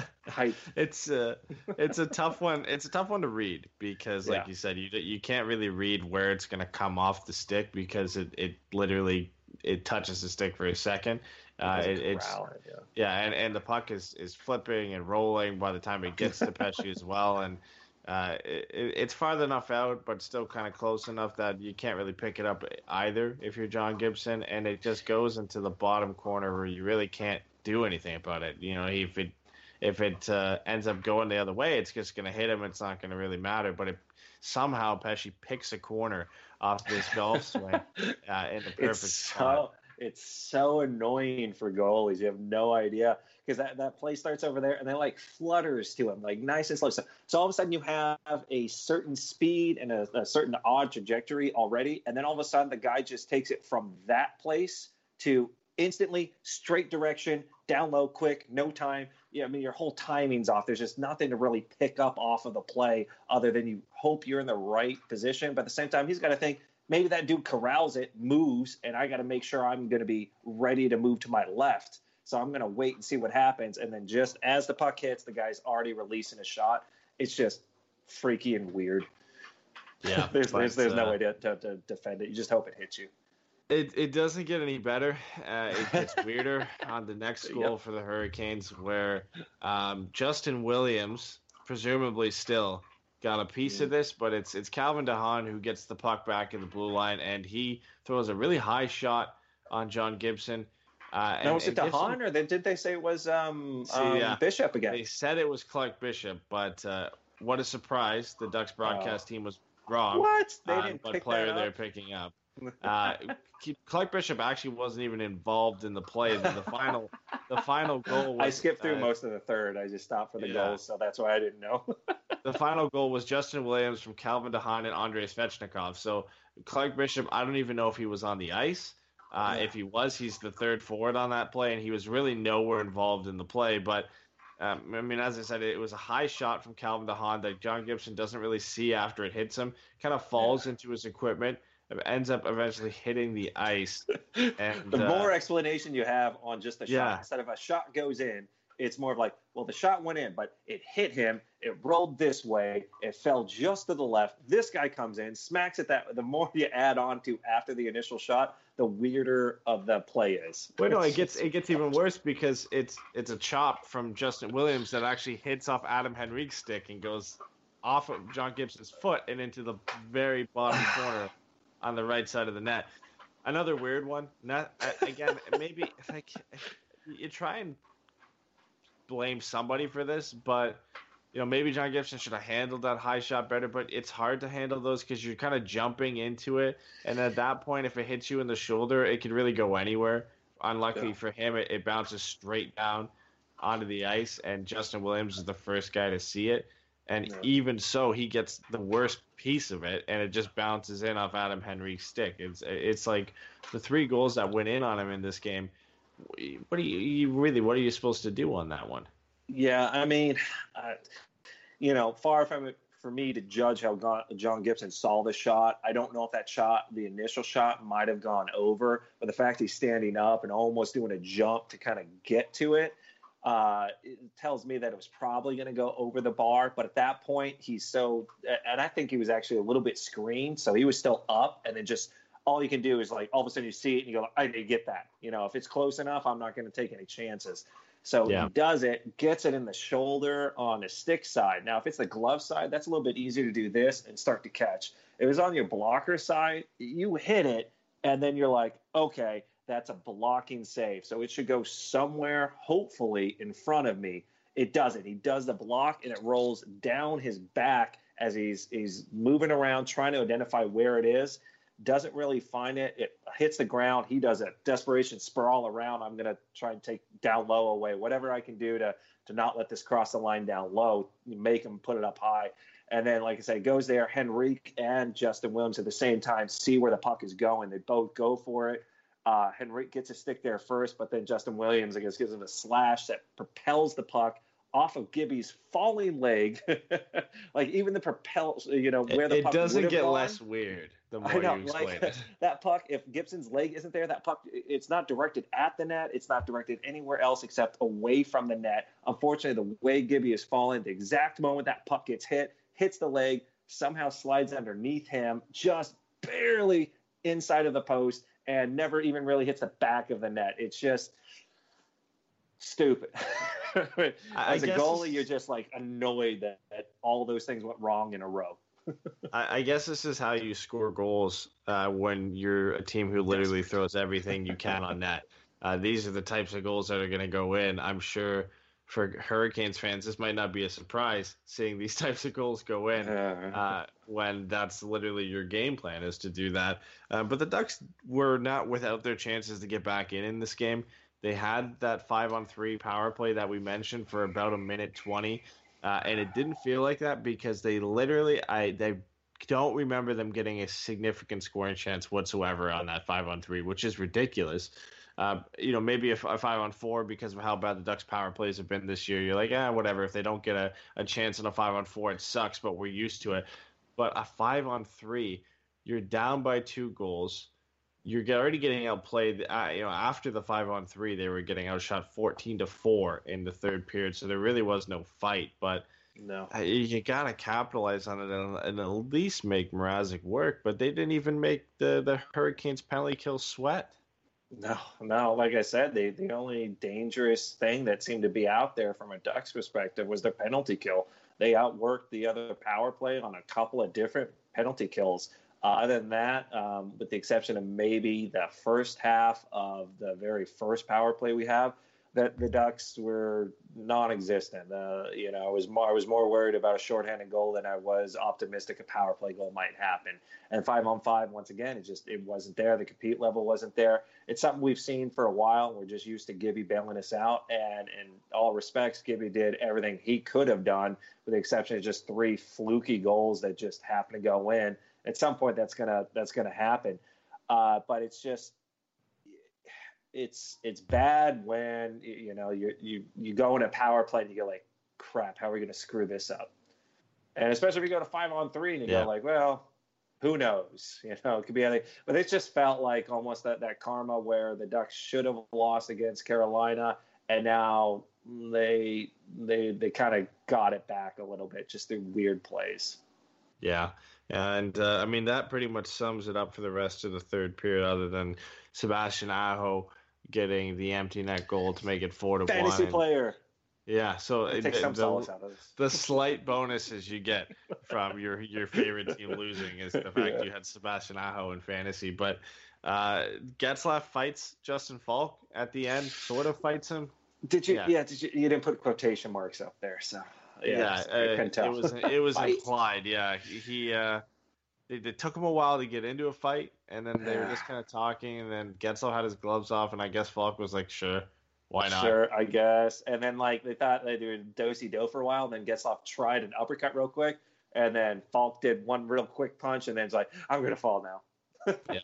It's uh, it's a tough one. It's a tough one to read because, like Yeah. you said, you you can't really read where it's going to come off the stick because it, it literally it touches the stick for a second. Uh, it, it's it, yeah. yeah, and, and the puck is, is flipping and rolling by the time it gets to Pesce as well, and uh, it, it's farther enough out, but still kind of close enough that you can't really pick it up either if you're John Gibson, and it just goes into the bottom corner where you really can't do anything about it. You know, if it if it uh, ends up going the other way, it's just going to hit him. It's not going to really matter. But if somehow Pesce picks a corner off this golf swing uh, in the perfect It's spot. It's so annoying for goalies. You have no idea because that, that play starts over there and then like flutters to him like nice and slow. So, so all of a sudden you have a certain speed and a, a certain odd trajectory already, and then all of a sudden the guy just takes it from that place to instantly straight direction, down low, quick, no time. Yeah, I mean your whole timing's off. There's just nothing to really pick up off of the play other than you hope you're in the right position. But at the same time, he's got to think maybe that dude corrals it, moves, and I got to make sure I'm going to be ready to move to my left. So I'm going to wait and see what happens. And then just as the puck hits, the guy's already releasing a shot. It's just freaky and weird. Yeah, there's, but, there's, there's no uh, way to, to, to defend it. You just hope it hits you. It it doesn't get any better. Uh, it gets weirder on the next goal Yep. for the Hurricanes, where um, Justin Williams, presumably still, got a piece Mm. of this, but it's it's Calvin de Haan who gets the puck back in the blue line, and he throws a really high shot on John Gibson. Uh, now and- was it de Haan or they, did they say it was um, See, um, yeah. Bishop again? They said it was Clark Bishop, but uh, what a surprise! The Ducks broadcast team was wrong. What? They didn't pick player they're picking up. Uh, Clark Bishop actually wasn't even involved in the play. The, the final, the final goal. Was, I skipped through uh, most of the third. I just stopped for the Yeah. goals, so that's why I didn't know. the final goal was Justin Williams from Calvin de Haan and Andrei Svechnikov. So Clark Bishop, I don't even know if he was on the ice. Uh, Yeah. If he was, he's the third forward on that play, and he was really nowhere involved in the play. But um, I mean, as I said, it was a high shot from Calvin de Haan that John Gibson doesn't really see after it hits him. Kind of falls into his equipment, ends up eventually hitting the ice. And the uh, more explanation you have on just the shot, Yeah. instead of a shot goes in, it's more of like, well, the shot went in, but it hit him. It rolled this way. It fell just to the left. This guy comes in, smacks it that. The more you add on to after the initial shot, the weirder of the play is. Wait, no, it gets it gets even worse because it's it's a chop from Justin Williams that actually hits off Adam Henrique's stick and goes off of John Gibson's foot and into the very bottom corner on the right side of the net. Another weird one. Not again, maybe like you try and blame somebody for this, but you know maybe John Gibson should have handled that high shot better. But it's hard to handle those because you're kind of jumping into it, and at that point, if it hits you in the shoulder, it could really go anywhere. Unluckily Yeah. for him, it, it bounces straight down onto the ice, and Justin Williams is the first guy to see it. And Yeah. even so, he gets the worst piece of it, and it just bounces in off Adam Henrique's stick. It's it's like the three goals that went in on him in this game. What do you, you really? What are you supposed to do on that one? Yeah, I mean, uh, you know, far from it for me to judge how John Gibson saw the shot. I don't know if that shot, the initial shot, might have gone over, but the fact he's standing up and almost doing a jump to kind of get to it, uh, it tells me that it was probably going to go over the bar. But at that point, he's so, and I think he was actually a little bit screened, so he was still up, and then just all you can do is like all of a sudden you see it and you go, I didn't get that. You know, if it's close enough, I'm not going to take any chances. So Yeah. he does it, gets it in the shoulder on the stick side. Now, if it's the glove side, that's a little bit easier to do this and start to catch. If it was on your blocker side, you hit it, and then you're like, okay, that's a blocking save. So it should go somewhere, hopefully, in front of me. It doesn't. He does the block, and it rolls down his back as he's he's moving around trying to identify where it is doesn't really find it. It hits the ground. He does a desperation sprawl around. I'm gonna try and take down low away, whatever I can do to to not let this cross the line down low, make him put it up high. And then, like I said, goes there. Henrique and Justin Williams at the same time see where the puck is going. They both go for it. Uh, Henrique gets a stick there first, but then Justin Williams, I guess, gives him a slash that propels the puck off of Gibby's falling leg. like even the propel, you know, where It, the puck it doesn't get gone. less weird the I more know, you explain like it. that puck. If Gibson's leg isn't there, that puck it's not directed at the net. It's not directed anywhere else except away from the net. Unfortunately, the way Gibby is falling, the exact moment that puck gets hit, hits the leg, somehow slides underneath him, just barely inside of the post, and never even really hits the back of the net. It's just stupid. As a goalie, you're just like annoyed that, that all those things went wrong in a row. I, I guess this is how you score goals uh, when you're a team who literally throws everything you can on net. Uh, these are the types of goals that are going to go in. I'm sure for Hurricanes fans, this might not be a surprise seeing these types of goals go in. uh, when that's literally your game plan is to do that. Uh, but the Ducks were not without their chances to get back in in this game. They had that five on three power play that we mentioned for about a minute twenty, uh, and it didn't feel like that because they literally I they don't remember them getting a significant scoring chance whatsoever on that five on three, which is ridiculous. Uh, you know, maybe a, f- a five on four because of how bad the Ducks power plays have been this year. You're like, ah, whatever. If they don't get a, a chance on a five on four, it sucks, but we're used to it. But a five on three, you're down by two goals. You're already getting outplayed. Uh, you know, after the five on three, they were getting outshot 14 to four in the third period. So there really was no fight. But No. You gotta capitalize on it and, and at least make Mrazek work, but they didn't even make the the Hurricanes penalty kill sweat. No, no. Like I said, the the only dangerous thing that seemed to be out there from a Ducks perspective was their penalty kill. They outworked the other power play on a couple of different penalty kills. Uh, other than that, um, with the exception of maybe the first half of the very first power play we have, that the Ducks were non-existent. Uh, you know, I was more I was more worried about a shorthanded goal than I was optimistic a power play goal might happen. And five on five, once again, it just it wasn't there. The compete level wasn't there. It's something we've seen for a while. We're just used to Gibby bailing us out, and in all respects, Gibby did everything he could have done, with the exception of just three fluky goals that just happened to go in. At some point, that's gonna that's gonna happen. Uh, but it's just it's it's bad when you know you you you go in a power play and you go like crap how are we going to screw this up? And especially if you go to five on three and you Yeah. go like well who knows? You know it could be anything but it just felt like almost that that karma where the ducks should have lost against carolina and now they they they kind of got it back a little bit just through weird plays. Yeah, and uh, I mean that pretty much sums it up for the rest of the third period, other than Sebastian Aho getting the empty net goal to make it four to fantasy one. player Yeah, so take the- some the- solace out of this the slight bonuses you get from your your favorite team losing is the fact Yeah. you had Sebastian Aho in fantasy. But uh, Getzlaff fights Justin Faulk at the end, sort of fights him. did you Yeah. yeah, did you you didn't put quotation marks up there so Yeah, I uh, couldn't tell. it was it was implied. Yeah, he, he uh, it, it took him a while to get into a fight, and then they were just kind of talking, and then Getzlaff had his gloves off, and I guess Faulk was like, "Sure, why not?" Sure, I guess. And then like they thought they were dosey do for a while, and then Getzlaff tried an uppercut real quick, and then Faulk did one real quick punch, and then it's like, I'm gonna fall now. Yeah.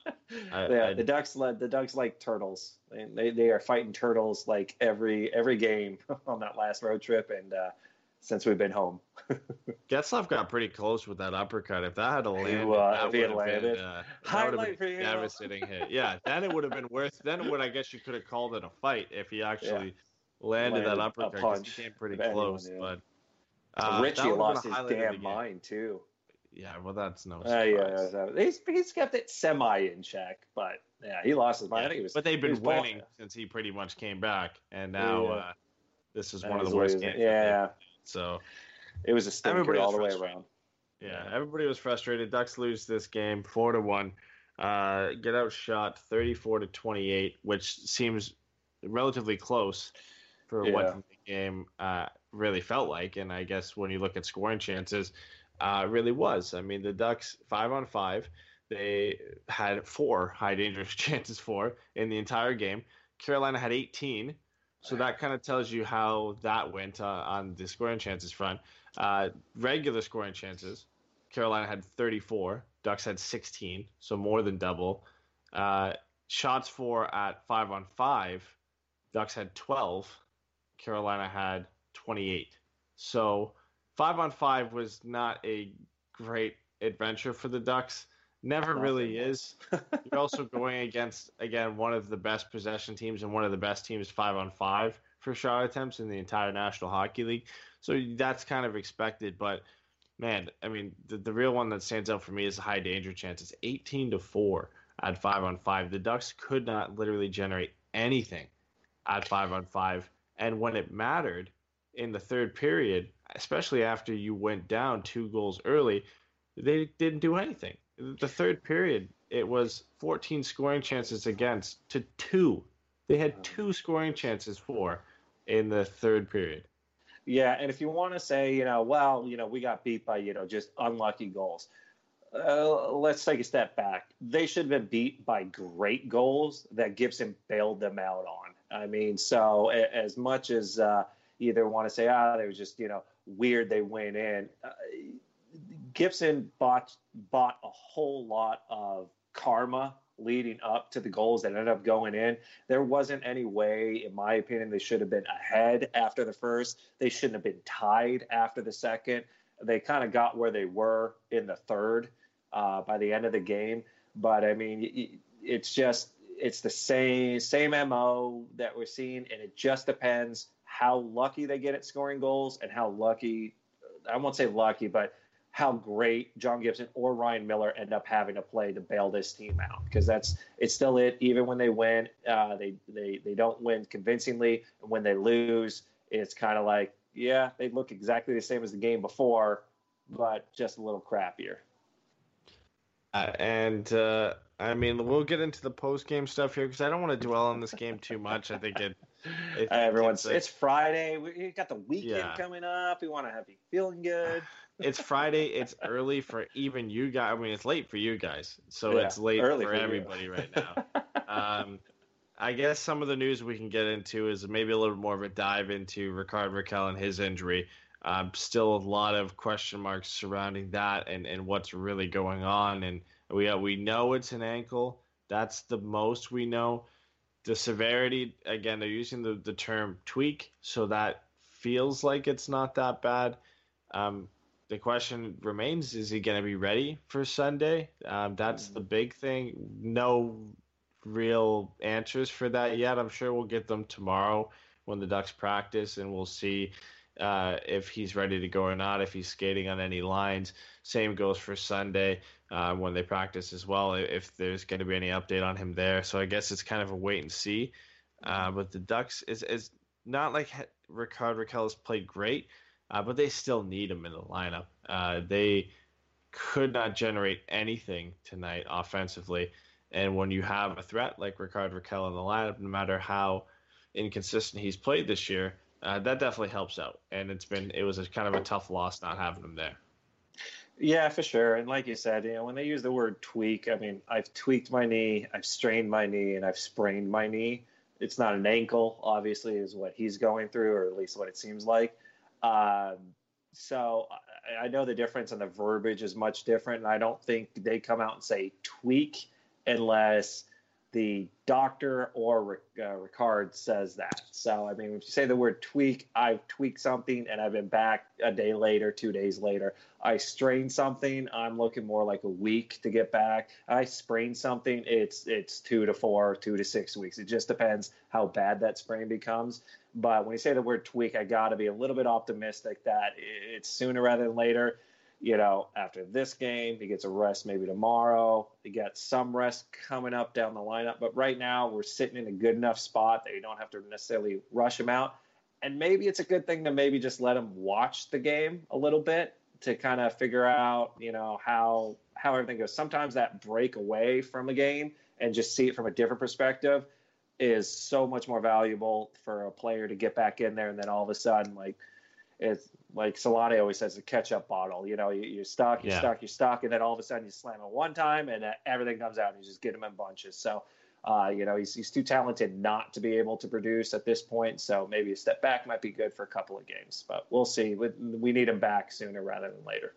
I- yeah. I- the Ducks led the Ducks like turtles. They, they they are fighting turtles like every every game on that last road trip, and uh, since we've been home. Getzlaff got pretty close with that uppercut. If that had landed, uh, that if he had would have been, uh, that would have Highlight for you. devastating hit. Yeah, then it would have been worth. Then it would I guess you could have called it a fight if he actually landed, Landed that uppercut. punch He came pretty anyone, close, yeah. but uh, Ritchie would have been lost his highlight of the damn mind too. Yeah, well, that's no Uh, surprise. yeah, so he's, he's kept it semi in check, but yeah, he lost his mind. He was. but they've been was ball- winning since he pretty much came back, and now Yeah. uh, this is Now one of the worst games. Yeah, So it was a stinker Everybody all the way around. yeah, everybody was frustrated. Ducks lose this game four to one. Uh, get outshot thirty four to twenty eight, which seems relatively close for Yeah. what the game uh, really felt like. And I guess when you look at scoring chances, uh, really was. I mean, the Ducks five on five. They had four high dangerous chances for in the entire game. Carolina had 18. So that kind of tells you how that went uh, on the scoring chances front. Uh, regular scoring chances, Carolina had 34. Ducks had 16, so more than double. Uh, shots for at five on five, Ducks had 12. Carolina had 28. So five on five was not a great adventure for the Ducks. Never really is. You're also going against again one of the best possession teams and one of the best teams five on five for shot attempts in the entire National Hockey League. So that's kind of expected, but man, I mean the, the real one that stands out for me is the high danger chances. 18 to 4 at 5 on 5. The Ducks could not literally generate anything at 5 on 5 and when it mattered in the third period, especially after you went down two goals early, they didn't do anything. The third period, it was 14 scoring chances against to two. They had two scoring chances for in the third period. Yeah, and if you want to say, you know, well, you know, we got beat by, you know, just unlucky goals. Uh, let's take a step back. They should have been beat by great goals that Gibson bailed them out on. I mean, so a- as much as uh, either want to say, ah, they were just, you know, weird they went in, uh, Gibson bought bought a whole lot of karma leading up to the goals that ended up going in. There wasn't any way, in my opinion, they should have been ahead after the first. They shouldn't have been tied after the second. They kind of got where they were in the third uh, by the end of the game. But I mean, it's just it's the same same mo that we're seeing, and it just depends how lucky they get at scoring goals and how lucky I won't say lucky, but how great John Gibson or Ryan Miller end up having to play to bail this team out because that's it's still it. Even when they win, uh, they they they don't win convincingly, and when they lose, it's kind of like yeah, they look exactly the same as the game before, but just a little crappier. Uh, and uh, I mean, we'll get into the post game stuff here because I don't want to dwell on this game too much. I think it. it everyone's it's, it's Friday. We we got the weekend Yeah. coming up. We want to have you feeling good. It's Friday. It's early for even you guys. I mean, it's late for you guys, so Yeah, it's late for for you. everybody right now. um, I guess some of the news we can get into is maybe a little more of a dive into Rickard Rakell and his injury. Um, still a lot of question marks surrounding that and, and what's really going on. And we uh, we know it's an ankle. That's the most we know. The severity, again, they're using the, the term tweak, so that feels like it's not that bad. Um, the question remains: Is he going to be ready for Sunday? Um, that's the big thing. No real answers for that yet. I'm sure we'll get them tomorrow when the Ducks practice, and we'll see uh, if he's ready to go or not. If he's skating on any lines. Same goes for Sunday uh, when they practice as well. If there's going to be any update on him there, so I guess it's kind of a wait and see. Uh, but the Ducks is is not like Rickard Rakell has played great uh, but they still need him in the lineup. Uh, they could not generate anything tonight offensively, and when you have a threat like Rickard Rakell in the lineup, no matter how inconsistent he's played this year, uh, that definitely helps out. And it's been it was a kind of a tough loss not having him there. Yeah, for sure. And like you said, you know, when they use the word tweak, I mean, I've tweaked my knee, I've strained my knee, and I've sprained my knee. It's not an ankle, obviously, is what he's going through, or at least what it seems like. Um, so I, I know the difference, and the verbiage is much different. And I don't think they come out and say tweak unless the doctor or uh, Rickard says that. So, I mean, if you say the word tweak, I've tweaked something and I've been back a day later, two days later. I strained something, I'm looking more like a week to get back. I sprained something, it's it's two to four, two to six weeks. It just depends how bad that sprain becomes. But when you say the word tweak, I got to be a little bit optimistic that it's sooner rather than later you know, after this game, he gets a rest maybe tomorrow. He got some rest coming up down the lineup, but right now we're sitting in a good enough spot that you don't have to necessarily rush him out. And maybe it's a good thing to maybe just let him watch the game a little bit to kind of figure out, you know, how how everything goes. Sometimes that break away from a game and just see it from a different perspective is so much more valuable for a player to get back in there and then all of a sudden like it's like Selanne always says, a catch-up bottle. You know, you, you're stuck, you're Yeah. stuck, you're stuck, and then all of a sudden you slam it one time, and everything comes out, and you just get him in bunches. So, uh, you know, he's he's too talented not to be able to produce at this point. So maybe a step back might be good for a couple of games, but we'll see. We, we need him back sooner rather than later.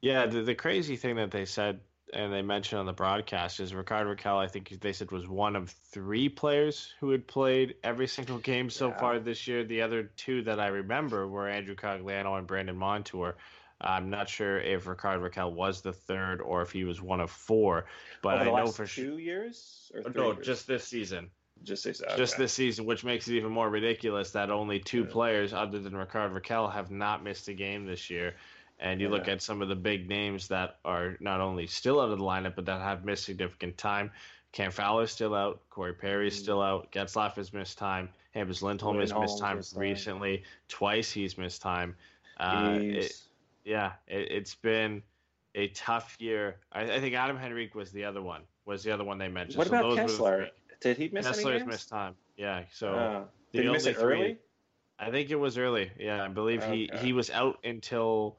Yeah, the, the crazy thing that they said and they mentioned on the broadcast is Rickard Rakell, I think they said was one of three players who had played every single game so Yeah. far this year. The other two that I remember were Andrew Cogliano and Brandon Montour. I'm not sure if Rickard Rakell was the third or if he was one of four, but Over I know for two years or oh, three No, years? just this season. just this, Just this season, which makes it even more ridiculous that only two Yeah. players other than Rickard Rakell have not missed a game this year. And you look at some of the big names that are not only still out of the lineup, but that have missed significant time. Cam Fowler's still out. Corey Perry's Mm. still out. Getzlaff has missed time. Hampus Lindholm has missed time missed time. recently. Twice he's missed time. Uh, it- yeah, it, it's been a tough year. I, I think Adam Henrique was the other one. Was the other one they mentioned. what So about Kesler? Did he miss any Kesler's missed time. Yeah, so Uh, the did he miss it three- early? I think it was early. Yeah, I believe he he was out until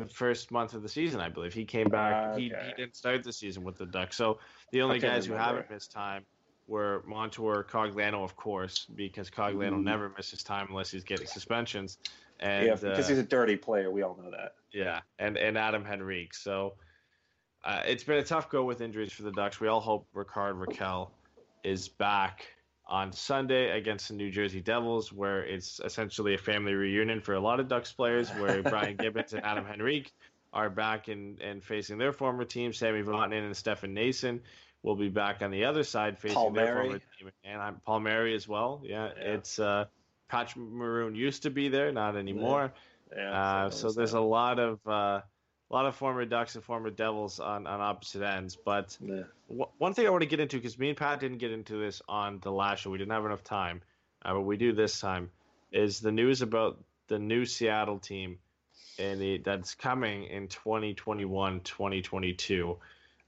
the first month of the season. I believe he came back. He, Okay. he didn't start the season with the Ducks. So the only guys who haven't missed time were Montour, Cogliano, of course, because Cogliano Mhm. never misses time unless he's getting suspensions. And yeah, because uh, he's a dirty player. We all know that. yeah, and and Adam Henrique. So uh, it's been a tough go with injuries for the Ducks. We all hope Rickard Rakell is back on Sunday against the New Jersey Devils, where it's essentially a family reunion for a lot of Ducks players, where Brian Gibbons and Adam Henrique are back and, and facing their former team. Sami Vatanen and Stefan Noesen will be back on the other side facing Paul their Mary. former team. And I'm Paul Mary as well. Yeah, Yeah. it's uh, Patrick Maroon used to be there, not anymore. Yeah. Uh, so there's a lot of uh, lot of former Ducks and former Devils on, on opposite ends. But Yeah. w- one thing I want to get into because me and Pat didn't get into this on the last show. We didn't have enough time, uh, but we do this time. Is the news about the new Seattle team and the, that's coming in 2021 2022.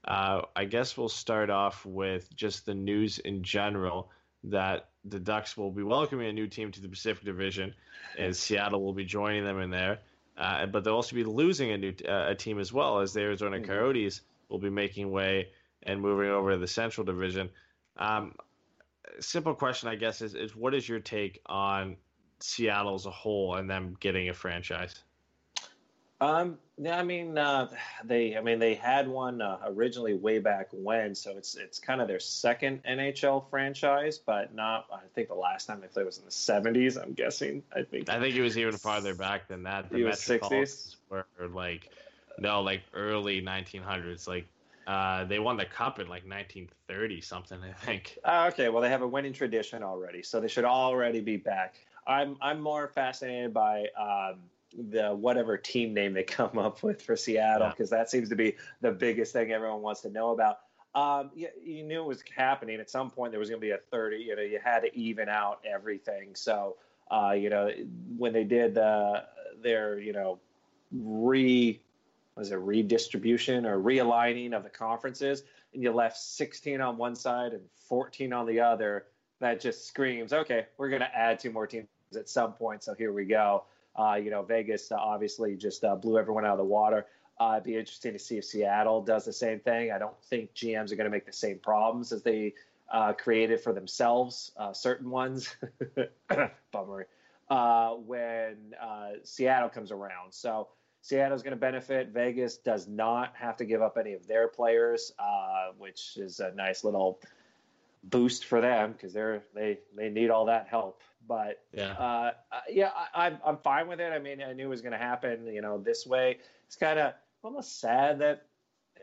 Uh, I guess we'll start off with just the news in general that the Ducks will be welcoming a new team to the Pacific Division, and Seattle will be joining them in there. Uh, but they'll also be losing a new uh, a team as well, as the Arizona Coyotes will be making way and moving over to the Central Division. Um, simple question, I guess, is, is what is your take on Seattle as a whole and them getting a franchise? Um, yeah, I mean, uh, they, I mean, they had one uh, originally way back when, so it's it's kind of their second NHL franchise, but not. I think the last time they played was in the '70s. I'm guessing. I think. I think it was even farther back than that. The It was 60s? Metropolitans were like, no, like early 1900s. Like, uh, they won the cup in like 1930 something, I think. Ah, okay, well, they have a winning tradition already, so they should already be back. I'm I'm more fascinated by um, the whatever team name they come up with for Seattle Yeah. because that seems to be the biggest thing everyone wants to know about. Um, you, you knew it was happening at some point. There was going to be a thirty. You know, you had to even out everything. So, uh, you know, when they did uh, their, you know, re was it redistribution or realigning of the conferences, and you left 16 on one side and 14 on the other, that just screams, okay, we're going to add two more teams at some point. So here we go. Uh, you know, Vegas uh, obviously just uh, blew everyone out of the water. It'd be interesting to see if Seattle does the same thing. I don't think GMs are going to make the same problems as they created for themselves, certain ones. Bummer. When Seattle comes around. So Seattle's going to benefit. Vegas does not have to give up any of their players, uh, which is a nice little boost for them because they're they they need all that help. But Yeah. uh, yeah, I, I'm I'm fine with it. I mean, I knew it was going to happen. You know, this way. It's kind of almost sad that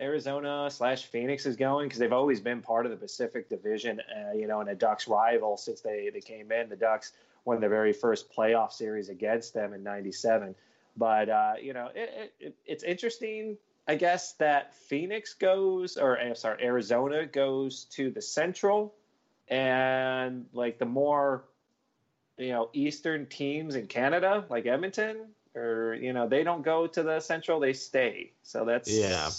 Arizona slash Phoenix is going because they've always been part of the Pacific Division. Uh, you know, and a Ducks rival since they they came in. The Ducks won their very first playoff series against them in '97. But uh, you know, it, it, it's interesting. I guess that Phoenix goes, or I'm sorry, Arizona goes to the Central, and like the more, you know, Eastern teams in Canada, like Edmonton, or you know, they don't go to the Central; they stay. So that's Yeah.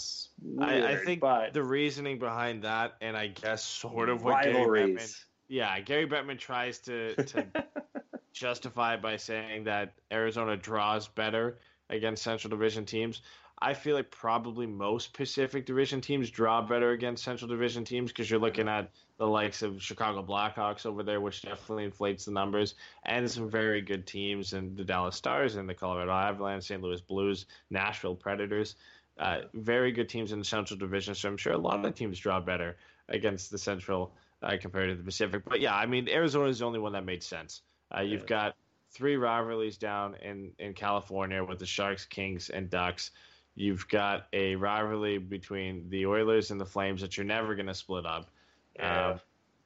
weird, I, I think but the reasoning behind that, and I guess sort of what Gary Bettman, yeah, Gary Bettman tries to, to justify by saying that Arizona draws better against Central Division teams. I feel like probably most Pacific Division teams draw better against Central Division teams because you're looking at the likes of Chicago Blackhawks over there, which definitely inflates the numbers, and some very good teams and the Dallas Stars and the Colorado Avalanche, St. Louis Blues, Nashville Predators. Uh, very good teams in the Central Division, so I'm sure a lot of teams draw better against the Central uh, compared to the Pacific. But yeah, I mean, Arizona is the only one that made sense. Uh, you've got three rivalries down in, in California with the Sharks, Kings, and Ducks. You've got a rivalry between the Oilers and the Flames that you're never going to split up. Yeah. Um,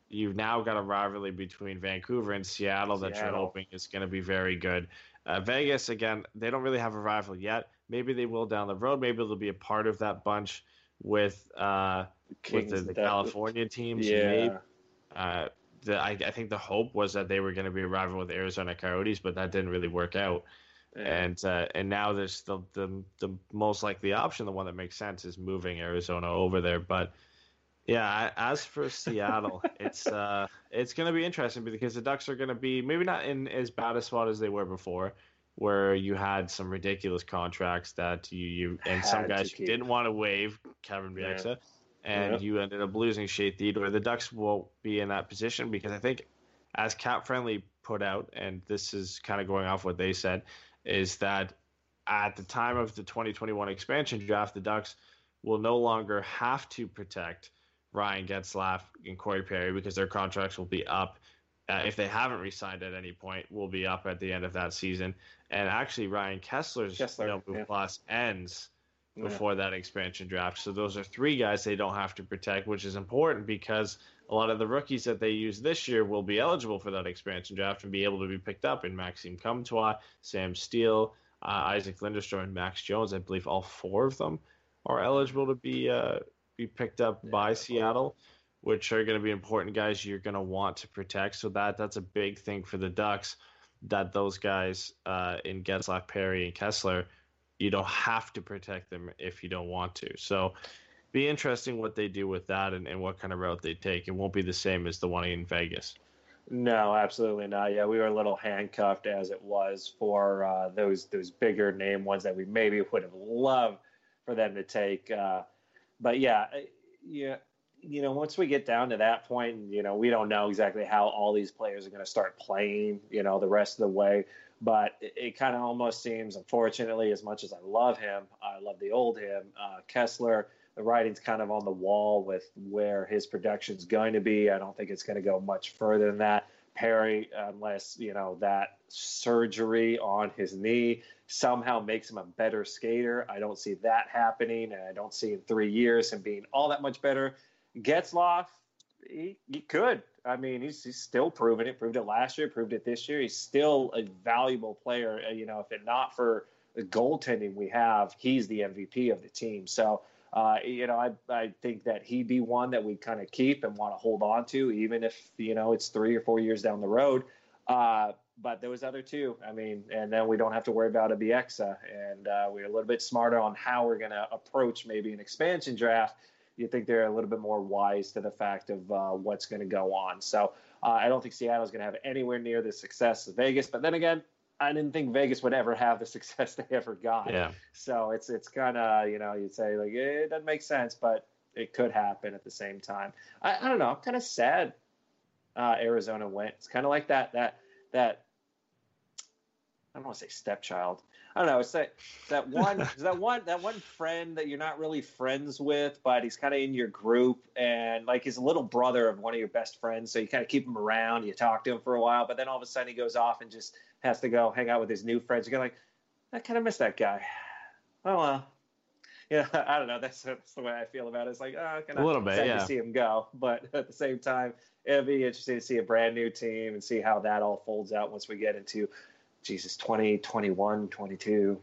you've now got a rivalry between Vancouver and Seattle, that you're hoping is going to be very good. Uh, Vegas, again, they don't really have a rival yet. Maybe they will down the road. Maybe they'll be a part of that bunch with uh, with the, the California teams. Yeah. Maybe. Uh, the, I, I think the hope was that they were going to be a rival with Arizona Coyotes, but that didn't really work out. And uh, and now there's the, the the most likely option, the one that makes sense, is moving Arizona over there. But yeah, as for Seattle, it's uh it's going to be interesting because the Ducks are going to be maybe not in as bad a spot as they were before, where you had some ridiculous contracts that you you and some guys you didn't want to waive, Kevin Yeah. Bieksa, and Yeah. you ended up losing Shea Theodore. The Ducks won't be in that position because I think, as Cap Friendly put out, and this is kind of going off what they said, is that at the time of the 2021 expansion draft, the Ducks will no longer have to protect Ryan Getzlaff and Corey Perry because their contracts will be up. Uh, if they haven't re-signed at any point, will be up at the end of that season. And actually, Ryan Kesler's Kesler, no move yeah. plus ends Yeah. before that expansion draft. So those are three guys they don't have to protect, which is important because a lot of the rookies that they use this year will be eligible for that expansion draft and be able to be picked up in Maxime Comtois, Sam Steel, uh, Isac Lundestrom and Max Jones. I believe all four of them are eligible to be uh, be picked up by Seattle, which are going to be important guys you're going to want to protect. So that that's a big thing for the Ducks that those guys uh, in Getzlaf, Perry, and Kesler, you don't have to protect them if you don't want to. So be interesting what they do with that and, and what kind of route they take. It won't be the same as the one in Vegas. No, absolutely not. Yeah, we were a little handcuffed as it was for uh, those those bigger name ones that we maybe would have loved for them to take. Uh, but yeah, yeah, you know, once we get down to that point, you know, we don't know exactly how all these players are going to start playing, you know, the rest of the way. But it, it kind of almost seems, unfortunately, as much as I love him, I love the old him, uh, Kesler. The writing's kind of on the wall with where his production's going to be. I don't think it's going to go much further than that. Perry, unless you know that surgery on his knee somehow makes him a better skater. I don't see that happening, and I don't see in three years him being all that much better. Getzlaff, he, he could. I mean, he's, he's still proving it. Proved it last year. Proved it this year. He's still a valuable player. You know, if it not for the goaltending we have, he's the MVP of the team. So, uh, you know, I I think that he'd be one that we kind of keep and want to hold on to, even if you know it's three or four years down the road. Uh, but was other two. I mean, and then we don't have to worry about a Bieksa, and uh, we're a little bit smarter on how we're going to approach maybe an expansion draft you think they're a little bit more wise to the fact of uh, what's going to go on. So uh, I don't think Seattle's going to have anywhere near the success of Vegas. But then again, I didn't think Vegas would ever have the success they ever got. Yeah. So it's it's kind of you know you'd say like eh, it doesn't make sense, but it could happen at the same time. I, I don't know. I'm kind of sad uh, Arizona went. It's kind of like that that that I don't want to say stepchild. I don't know. It's that that one that one that one friend that you're not really friends with, but he's kind of in your group, and like he's a little brother of one of your best friends. So you kind of keep him around. You talk to him for a while, but then all of a sudden he goes off and just has to go hang out with his new friends. You're like, I kind of miss that guy. Oh well. Yeah, I don't know. That's, that's the way I feel about it. It's like, ah, oh, kind A little bit, sad yeah. to see him go, but at the same time, it'll be interesting to see a brand new team and see how that all folds out once we get into Jesus 20, 21, 22.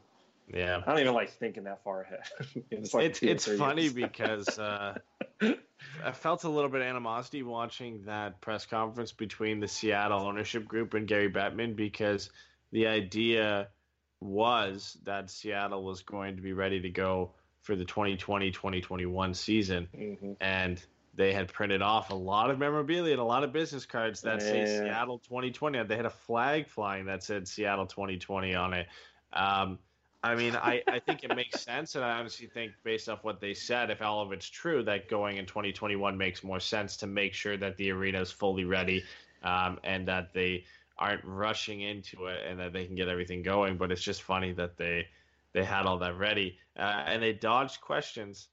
Yeah. I don't even like thinking that far ahead. it's like it's it's funny because uh, I felt a little bit of animosity watching that press conference between the Seattle ownership group and Gary Bettman because the idea was that Seattle was going to be ready to go for the 2020-2021 season Mhm. and they had printed off a lot of memorabilia and a lot of business cards that say Seattle 2020. They had a flag flying that said Seattle 2020 on it. Um, I mean, I, I think it makes sense, and I honestly think, based off what they said, if all of it's true, that going in 2021 makes more sense to make sure that the arena is fully ready um, and that they aren't rushing into it and that they can get everything going. But it's just funny that they they had all that ready uh, and they dodged questions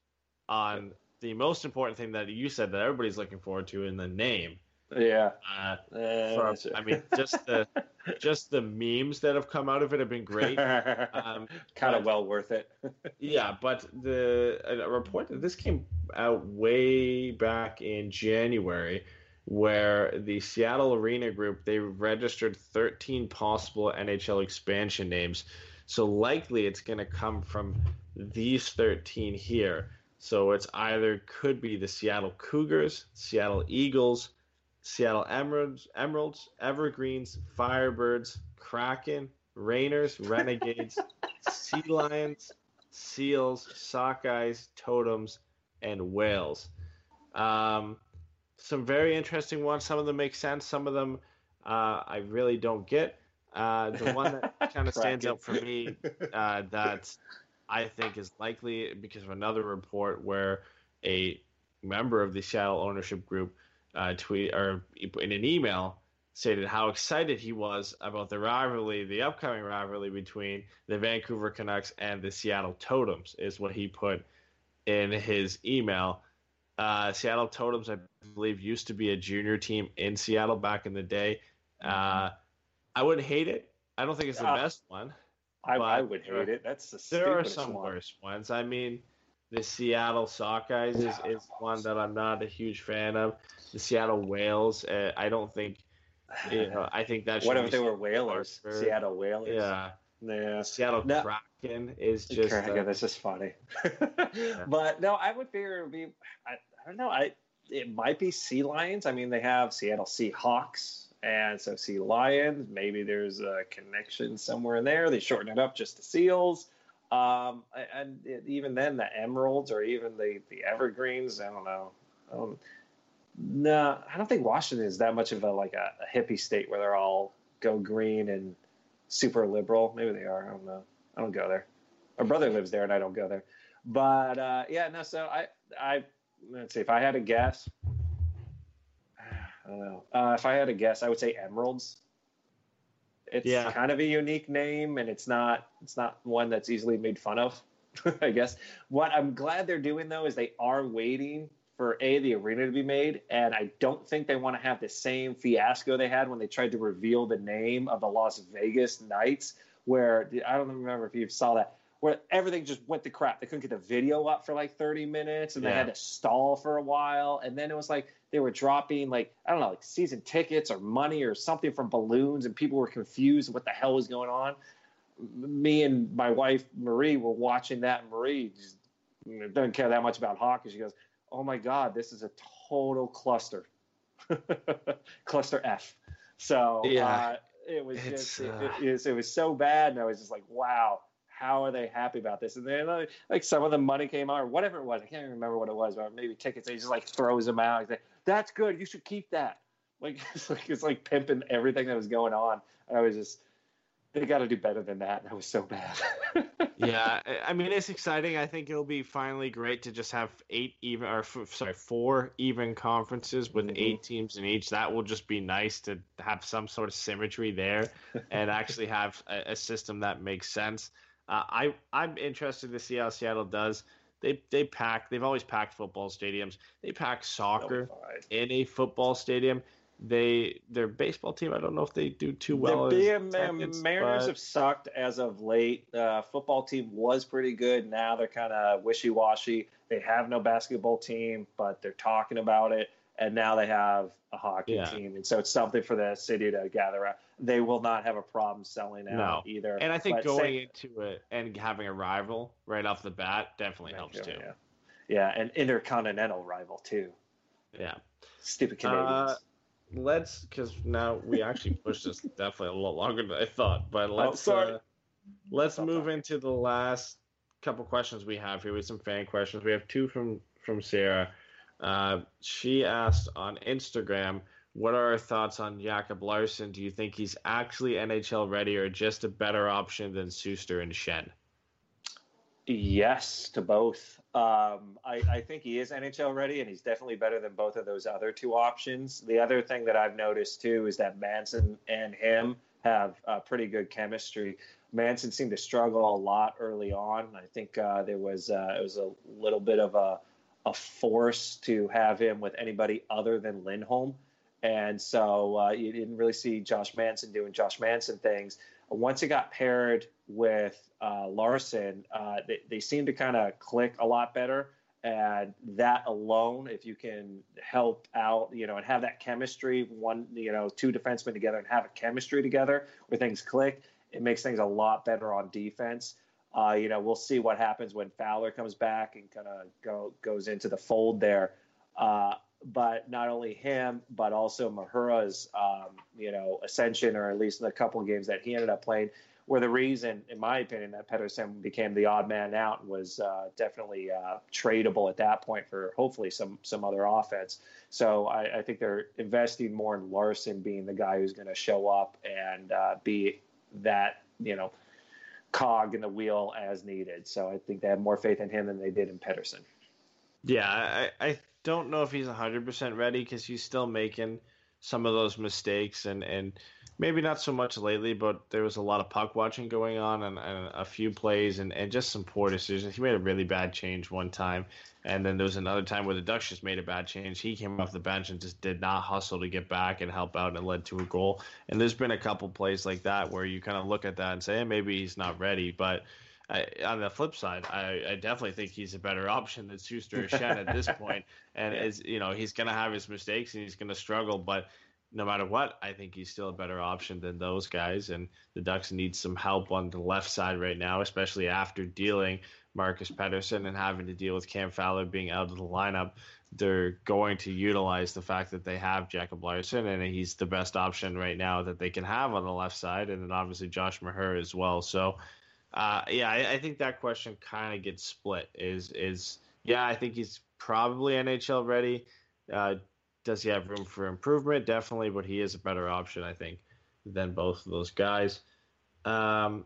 on the most important thing that you said that everybody's looking forward to in the name. Yeah. Uh, Uh, from, I mean, just the just the memes that have come out of it have been great. Um, kind of well worth it. yeah, but the a report that this came out way back in January, where the Seattle Arena Group they registered 13 possible NHL expansion names. So likely it's going to come from these 13 here. So it's either could be the Seattle Cougars, Seattle Eagles, Seattle Emeralds, Emeralds, Evergreens, Firebirds, Kraken, Rainiers, Renegades, Sea Lions, Seals, Sockeyes, Totems, and Whales. Um, some very interesting ones. Some of them make sense. Some of them uh, I really don't get. Uh, the one that kind of stands out for me uh, that I think is likely because of another report where a member of the Seattle ownership group uh, tweet or in an email stated how excited he was about the rivalry, the upcoming rivalry between the Vancouver Canucks and the Seattle Totems, is what he put in his email. Uh, Seattle Totems, I believe, used to be a junior team in Seattle back in the day. Uh, I wouldn't hate it. I don't think it's the best one. I, I would hate it. That's the There are some one. worse ones. I mean, the Seattle Sockeyes is, is one that I'm not a huge fan of. The Seattle Whales, uh, I don't think. You know, I think that. Should What if they were whalers? Hartford. Seattle whalers. Yeah, Yeah. Seattle No. Kraken is just. Kraken, uh, this is funny. But no, I would figure it would be. I, I don't know. I it might be Sea Lions. I mean, they have Seattle Seahawks, and so Sea Lions. Maybe there's a connection somewhere in there. They shorten it up just to Seals. Um, and even then, the Emeralds or even the the Evergreens. I don't know. Don't, no, I don't think Washington is that much of a like a, a hippie state where they're all go green and super liberal. Maybe they are. I don't know. I don't go there. My brother lives there, and I don't go there. But uh, yeah, no. So I, I let's see. If I had a guess, I don't know. Uh, if I had a guess, I would say Emeralds. It's Yeah. kind of a unique name, and it's not it's not one that's easily made fun of. I guess. What I'm glad they're doing though is they are waiting for a the arena to be made, and I don't think they want to have the same fiasco they had when they tried to reveal the name of the Las Vegas Knights, where I don't remember if you saw that, where everything just went to crap. They couldn't get the video up for like 30 minutes, and they had to stall for a while, and then it was like they were dropping like I don't know, like season tickets or money or something from balloons, and people were confused what the hell was going on. Me and my wife Marie were watching that, and Marie just doesn't care that much about hockey. She goes, "Oh my god, this is a total cluster, cluster F." So Yeah. uh, it was just it, uh, it, was, it was so bad, and I was just like, "Wow." How are they happy about this? And then, like, like some of the money came out, or whatever it was. I can't even remember what it was, but maybe tickets. He just like throws them out. He's like, "That's good. You should keep that." Like it's like it's like pimping everything that was going on. I was just, they got to do better than that. That was so bad. yeah, I- mean it's exciting. I think it'll be finally great to just have eight even or f- sorry four even conferences with Mhm. eight teams in each. That will just be nice to have some sort of symmetry there and actually have a, a system that makes sense. Uh, I I'm interested to see how Seattle does. They they pack. They've always packed football stadiums. They pack soccer in a football stadium. They their baseball team. I don't know if they do too well. the Mariners but- have sucked as of late. Uh, football team was pretty good. Now they're kind of wishy washy. They have no basketball team, but they're talking about it. And now they have a hockey Yeah. team, and so it's something for the city to gather around. They will not have a problem selling out No. either. And I think But going same- into it and having a rival right off the bat definitely helps too. Yeah, yeah, an intercontinental rival too. Yeah. Stupid Canadians. Uh, let's because now we actually pushed this definitely a lot longer than I thought. But let's sorry. uh, let's Stop move talking. into the last couple questions we have here with some fan questions. We have two from from Sarah. Uh, she asked on Instagram, "What are our thoughts on Jacob Larsson? Do you think he's actually NHL ready or just a better option than Sustr and Shen?" Yes to both. Um, I, I think he is NHL ready, and he's definitely better than both of those other two options. The other thing that I've noticed too is that Manson and him have uh, pretty good chemistry. Manson seemed to struggle a lot early on. I think uh, there was uh, it was a little bit of a a force to have him with anybody other than Lindholm, and so uh, you didn't really see Josh Manson doing Josh Manson things. Once it got paired with uh, Larsson, uh, they, they seem to kind of click a lot better. And that alone, if you can help out, you know, and have that chemistry, one, you know, two defensemen together and have a chemistry together where things click, it makes things a lot better on defense. Uh, you know, we'll see what happens when Fowler comes back and kind of go, goes into the fold there. Uh, but not only him, but also Mahura's, um, you know, ascension, or at least the couple of games that he ended up playing, were the reason, in my opinion, that Pettersson became the odd man out and was uh, definitely uh, tradable at that point for hopefully some some other offense. So I, I think they're investing more in Larsson being the guy who's going to show up and uh, be that you know cog in the wheel as needed. So I think they have more faith in him than they did in Pettersson. Yeah, I, I don't know if he's 100% ready because he's still making some of those mistakes and, and maybe not so much lately, but there was a lot of puck watching going on and, and a few plays and, and just some poor decisions. He made a really bad change one time. And then there was another time where the Ducks just made a bad change. He came off the bench and just did not hustle to get back and help out, and led to a goal. And there's been a couple plays like that where you kind of look at that and say, hey, maybe he's not ready. But I, on the flip side, I, I definitely think he's a better option than Sustr or Shen at this point. And as you know, he's going to have his mistakes and he's going to struggle. But no matter what, I think he's still a better option than those guys. And the Ducks need some help on the left side right now, especially after dealing Marcus Pettersson and having to deal with Cam Fowler being out of the lineup. They're going to utilize the fact that they have Jacob Larsson, and he's the best option right now that they can have on the left side, and then obviously Josh Maher as well. So, uh, yeah, I, I think that question kind of gets split. Is is yeah, I think he's probably NHL ready. Uh, does he have room for improvement? Definitely, but he is a better option, I think, than both of those guys. Um,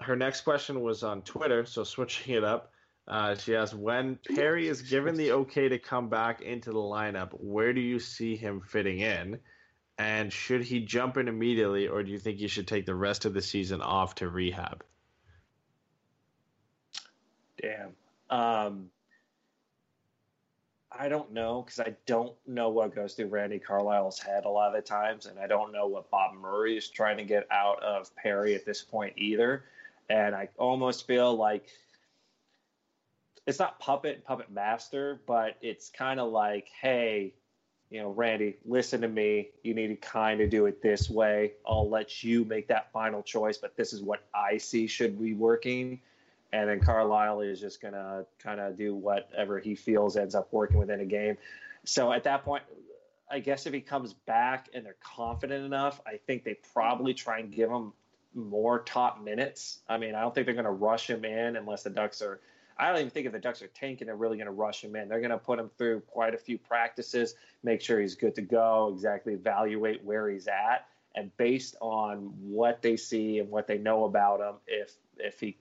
her next question was on Twitter, so switching it up. Uh, she asked, when Perry is given the okay to come back into the lineup, where do you see him fitting in? And should he jump in immediately, or do you think he should take the rest of the season off to rehab? Damn. Um, I don't know because I don't know what goes through Randy Carlyle's head a lot of the times, and I don't know what Bob Murray is trying to get out of Perry at this point either. And I almost feel like it's not puppet puppet master, but it's kind of like, hey, you know, Randy, listen to me. You need to kind of do it this way. I'll let you make that final choice, but this is what I see should be working and then Carlyle is just going to kind of do whatever he feels ends up working within a game. So at that point, I guess if he comes back and they're confident enough, I think they probably try and give him more top minutes. I mean, I don't think they're going to rush him in unless the Ducks are. I don't even think if the Ducks are tanking, they're really going to rush him in. They're going to put him through quite a few practices, make sure he's good to go, exactly evaluate where he's at, and based on what they see and what they know about him, if if he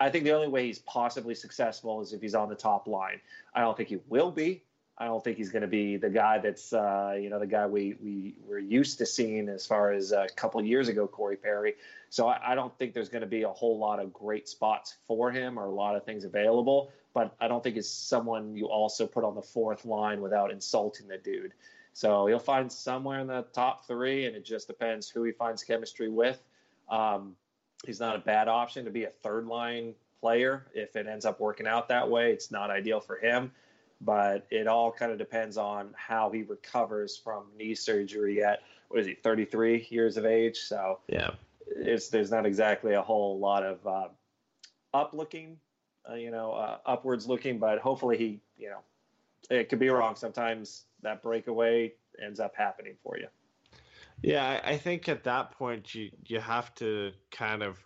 I think the only way he's possibly successful is if he's on the top line. I don't think he will be. I don't think he's going to be the guy that's uh, you know the guy we we were used to seeing as far as a couple years ago, Corey Perry. So I, I don't think there's going to be a whole lot of great spots for him or a lot of things available. But I don't think it's someone you also put on the fourth line without insulting the dude. So he'll find somewhere in the top three, and it just depends who he finds chemistry with. Um, he's not a bad option to be a third line player if it ends up working out that way. It's not ideal for him, but it all kind of depends on how he recovers from knee surgery at what is he, 33 years of age. So yeah, it's there's not exactly a whole lot of uh, up looking, uh, you know, uh, upwards looking, but hopefully he, you know, it could be wrong. Sometimes that breakaway ends up happening for you. Yeah, I think at that point you you have to kind of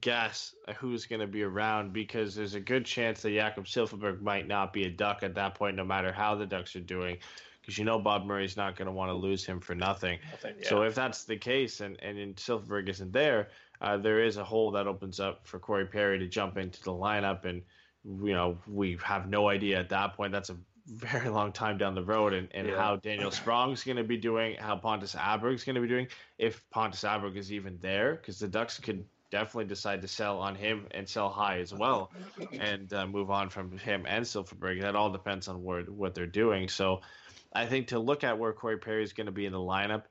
guess who's going to be around because there's a good chance that Jakob Silfverberg might not be a Duck at that point, no matter how the Ducks are doing, because you know Bob Murray's not going to want to lose him for nothing. yeah. So if that's the case, and and Silfverberg isn't there, uh, there is a hole that opens up for Corey Perry to jump into the lineup, and you know we have no idea at that point. That's a very long time down the road and, and yeah. how Daniel Sprong's going to be doing, how Pontus Aberg's going to be doing, if Pontus Aberg is even there, because the Ducks could definitely decide to sell on him and sell high as well and uh, move on from him and Silfverberg. That all depends on where, what they're doing. So I think to look at where Corey Perry is going to be in the lineup,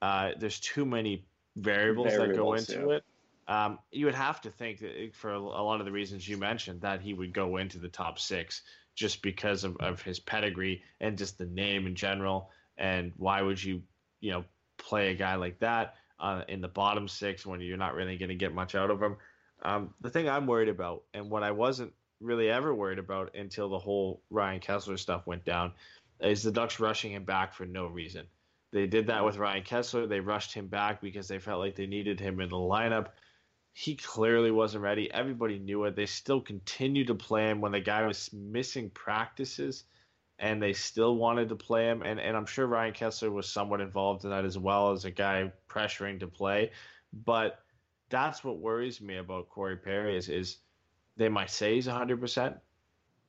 uh, there's too many variables, variables that go into yeah. it. Um, you would have to think that for a lot of the reasons you mentioned that he would go into the top six just because of, of his pedigree and just the name in general. And why would you, you know, play a guy like that uh, in the bottom six when you're not really going to get much out of him? Um, the thing I'm worried about, and what I wasn't really ever worried about until the whole Ryan Kesler stuff went down, is the Ducks rushing him back for no reason. They did that with Ryan Kesler. They rushed him back because they felt like they needed him in the lineup he clearly wasn't ready. Everybody knew it. They still continued to play him when the guy was missing practices, and they still wanted to play him. And, and I'm sure Ryan Kesler was somewhat involved in that as well as a guy pressuring to play. But that's what worries me about Corey Perry is, is they might say he's 100%,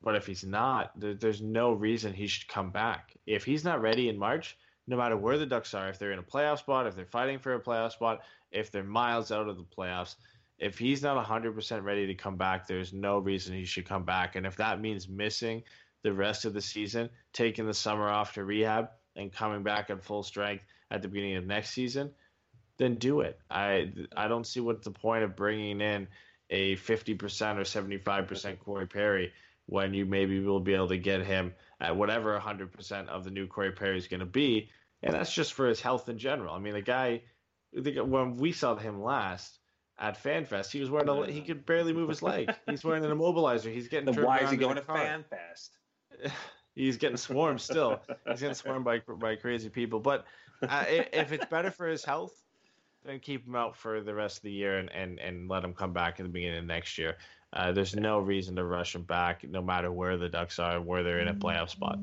but if he's not, there, there's no reason he should come back. If he's not ready in March, no matter where the Ducks are, if they're in a playoff spot, if they're fighting for a playoff spot, if they're miles out of the playoffs, if he's not 100% ready to come back, there's no reason he should come back. And if that means missing the rest of the season, taking the summer off to rehab, and coming back at full strength at the beginning of next season, then do it. I I don't see what the point of bringing in a 50% or 75% Corey Perry when you maybe will be able to get him at whatever 100% of the new Corey Perry is going to be and that's just for his health in general. I mean, the guy, the, when we saw him last at FanFest, he was wearing a, he could barely move his leg. He's wearing an immobilizer. He's getting. Then why is he going to. FanFest? He's getting swarmed still. He's getting swarmed by by crazy people. But uh, if it's better for his health, then keep him out for the rest of the year and, and, and let him come back in the beginning of next year. Uh, there's no reason to rush him back, no matter where the Ducks are, where they're in a playoff spot.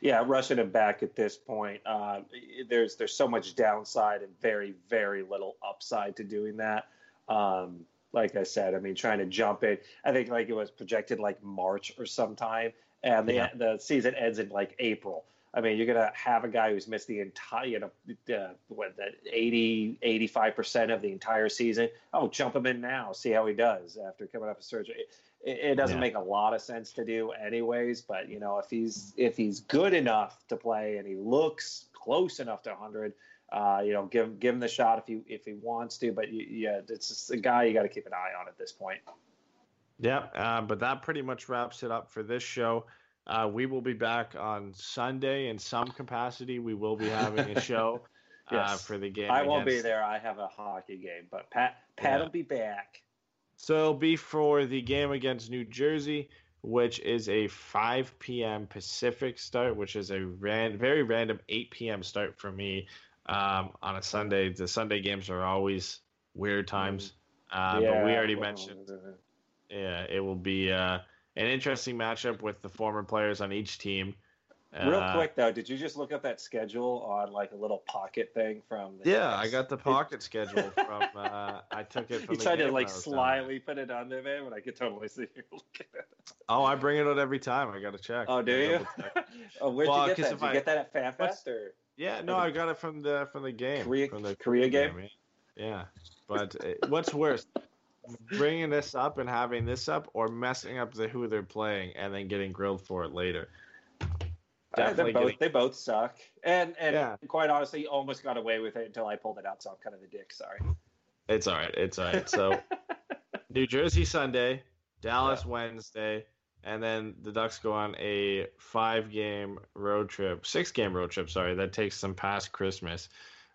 Yeah, rushing him back at this point, uh, there's there's so much downside and very very little upside to doing that. Um, like I said, I mean, trying to jump it, I think like it was projected like March or sometime, and the Yeah. the season ends in like April. I mean, you're gonna have a guy who's missed the entire, you know, uh, what that 80, 85 percent of the entire season. Oh, jump him in now, see how he does after coming up with surgery. It, it doesn't Yeah. make a lot of sense to do, anyways. But you know, if he's if he's good enough to play and he looks close enough to 100, uh, you know, give him give him the shot if he if he wants to. But you, yeah, it's a guy you got to keep an eye on at this point. Yeah, uh, but that pretty much wraps it up for this show. Uh, we will be back on Sunday in some capacity. We will be having a show uh, Yes. for the game. I won't be there. I have a hockey game, but Pat Pat Yeah. will be back. So it'll be for the game against New Jersey, which is a 5 p.m. Pacific start, which is a ran- very random 8 p.m. start for me um, on a Sunday. The Sunday games are always weird times, uh, but we already well, mentioned. Yeah, it will be uh, an interesting matchup with the former players on each team. Real Uh, quick though, did you just look up that schedule on like a little pocket thing from? The Yeah, I got the pocket schedule from. Uh, I took it from. You the tried to like when I was down there. slyly put it on there, man, but I could totally see you looking at it. Oh, I bring it out every time. I got to check. Oh, do you? oh, where'd Well, you get that? Did you get that at FanFest or? Yeah, no, I got it from the from the game. Korea- from the Korea game? Yeah, yeah. but uh, what's worse, bringing this up and having this up, or messing up the who they're playing and then getting grilled for it later? Uh, Definitely both, they both suck, and and Yeah. quite honestly, almost got away with it until I pulled it out. So I'm kind of the dick. Sorry. It's all right. It's all right. So, New Jersey Sunday, Dallas Wednesday, and then the Ducks go on a five-game road trip, six-game road trip. Sorry, that takes them past Christmas.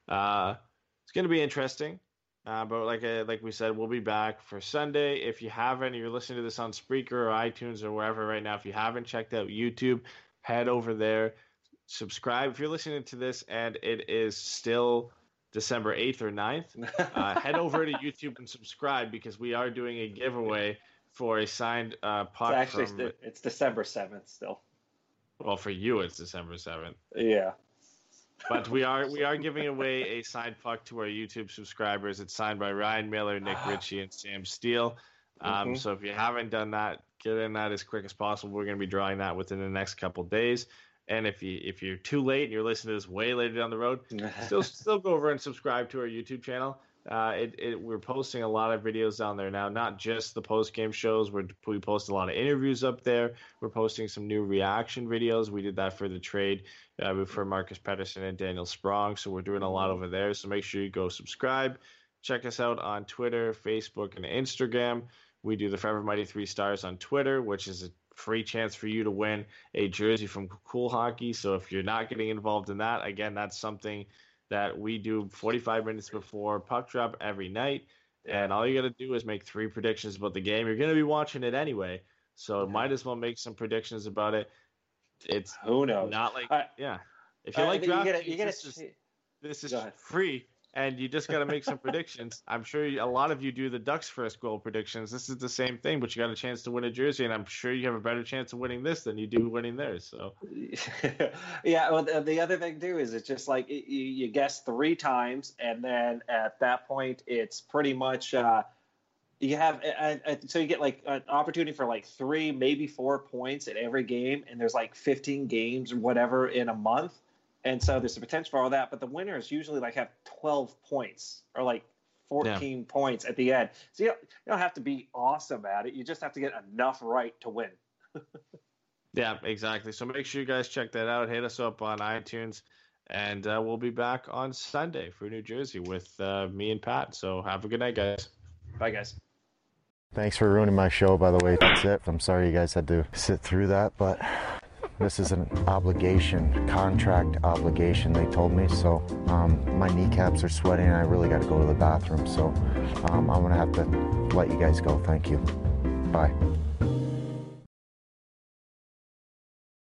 Uh, it's going to be interesting. Uh, but like I, like we said, we'll be back for Sunday. If you haven't, you're listening to this on Spreaker or iTunes or wherever right now. If you haven't checked out YouTube, head over there, subscribe. If you're listening to this and it is still December 8th or 9th, uh, head over to YouTube and subscribe because we are doing a giveaway for a signed uh, It's puck actually from. it's December seventh still. Well, for you, it's December 7th. Yeah. But we are we are giving away a signed puck to our YouTube subscribers. It's signed by Ryan Miller, Nick Ritchie, and Sam Steel. Um, Mhm. So if you haven't done that, get in that as quick as possible. We're going to be drawing that within the next couple days. And if you if you're too late and you're listening to this way later down the road, still still go over and subscribe to our YouTube channel. Uh, it, it we're posting a lot of videos down there now, not just the post game shows. We're, we post a lot of interviews up there. We're posting some new reaction videos. We did that for the trade uh, for Marcus Pettersson and Daniel Sprong. So we're doing a lot over there. So make sure you go subscribe. Check us out on Twitter, Facebook, and Instagram. We do the Forever Mighty Three Stars on Twitter, which is a free chance for you to win a jersey from Cool Hockey. So if you're not getting involved in that, again, that's something that we do 45 minutes before puck drop every night. And all you got to do is make three predictions about the game. You're going to be watching it anyway. So might as well make some predictions about it. It's Who knows? not like, I- yeah. If you Uh, like you DraftKings, get you get this is, this is free, and you just got to make some predictions. I'm sure a lot of you do the Ducks first goal predictions. This is the same thing, but you got a chance to win a jersey, and I'm sure you have a better chance of winning this than you do winning theirs. So yeah. Well, the, the other thing too is it's just like you, you guess three times, and then at that point, it's pretty much uh, you have. Uh, so you get like an opportunity for like three, maybe four points at every game, and there's like 15 games or whatever in a month, and so there's the potential for all that. But the winners usually like have 12 points or like 14 points at the end. So you don't, you don't have to be awesome at it. You just have to get enough right to win. yeah, exactly. So make sure you guys check that out. Hit us up on iTunes, and uh, we'll be back on Sunday for New Jersey with uh, me and Pat. So have a good night, guys. Bye, guys. Thanks for ruining my show, by the way. That's it. I'm sorry you guys had to sit through that, but this is an obligation, contract obligation, they told me. So um, my kneecaps are sweating and I really got to go to the bathroom. So um, I'm going to have to let you guys go. Thank you. Bye.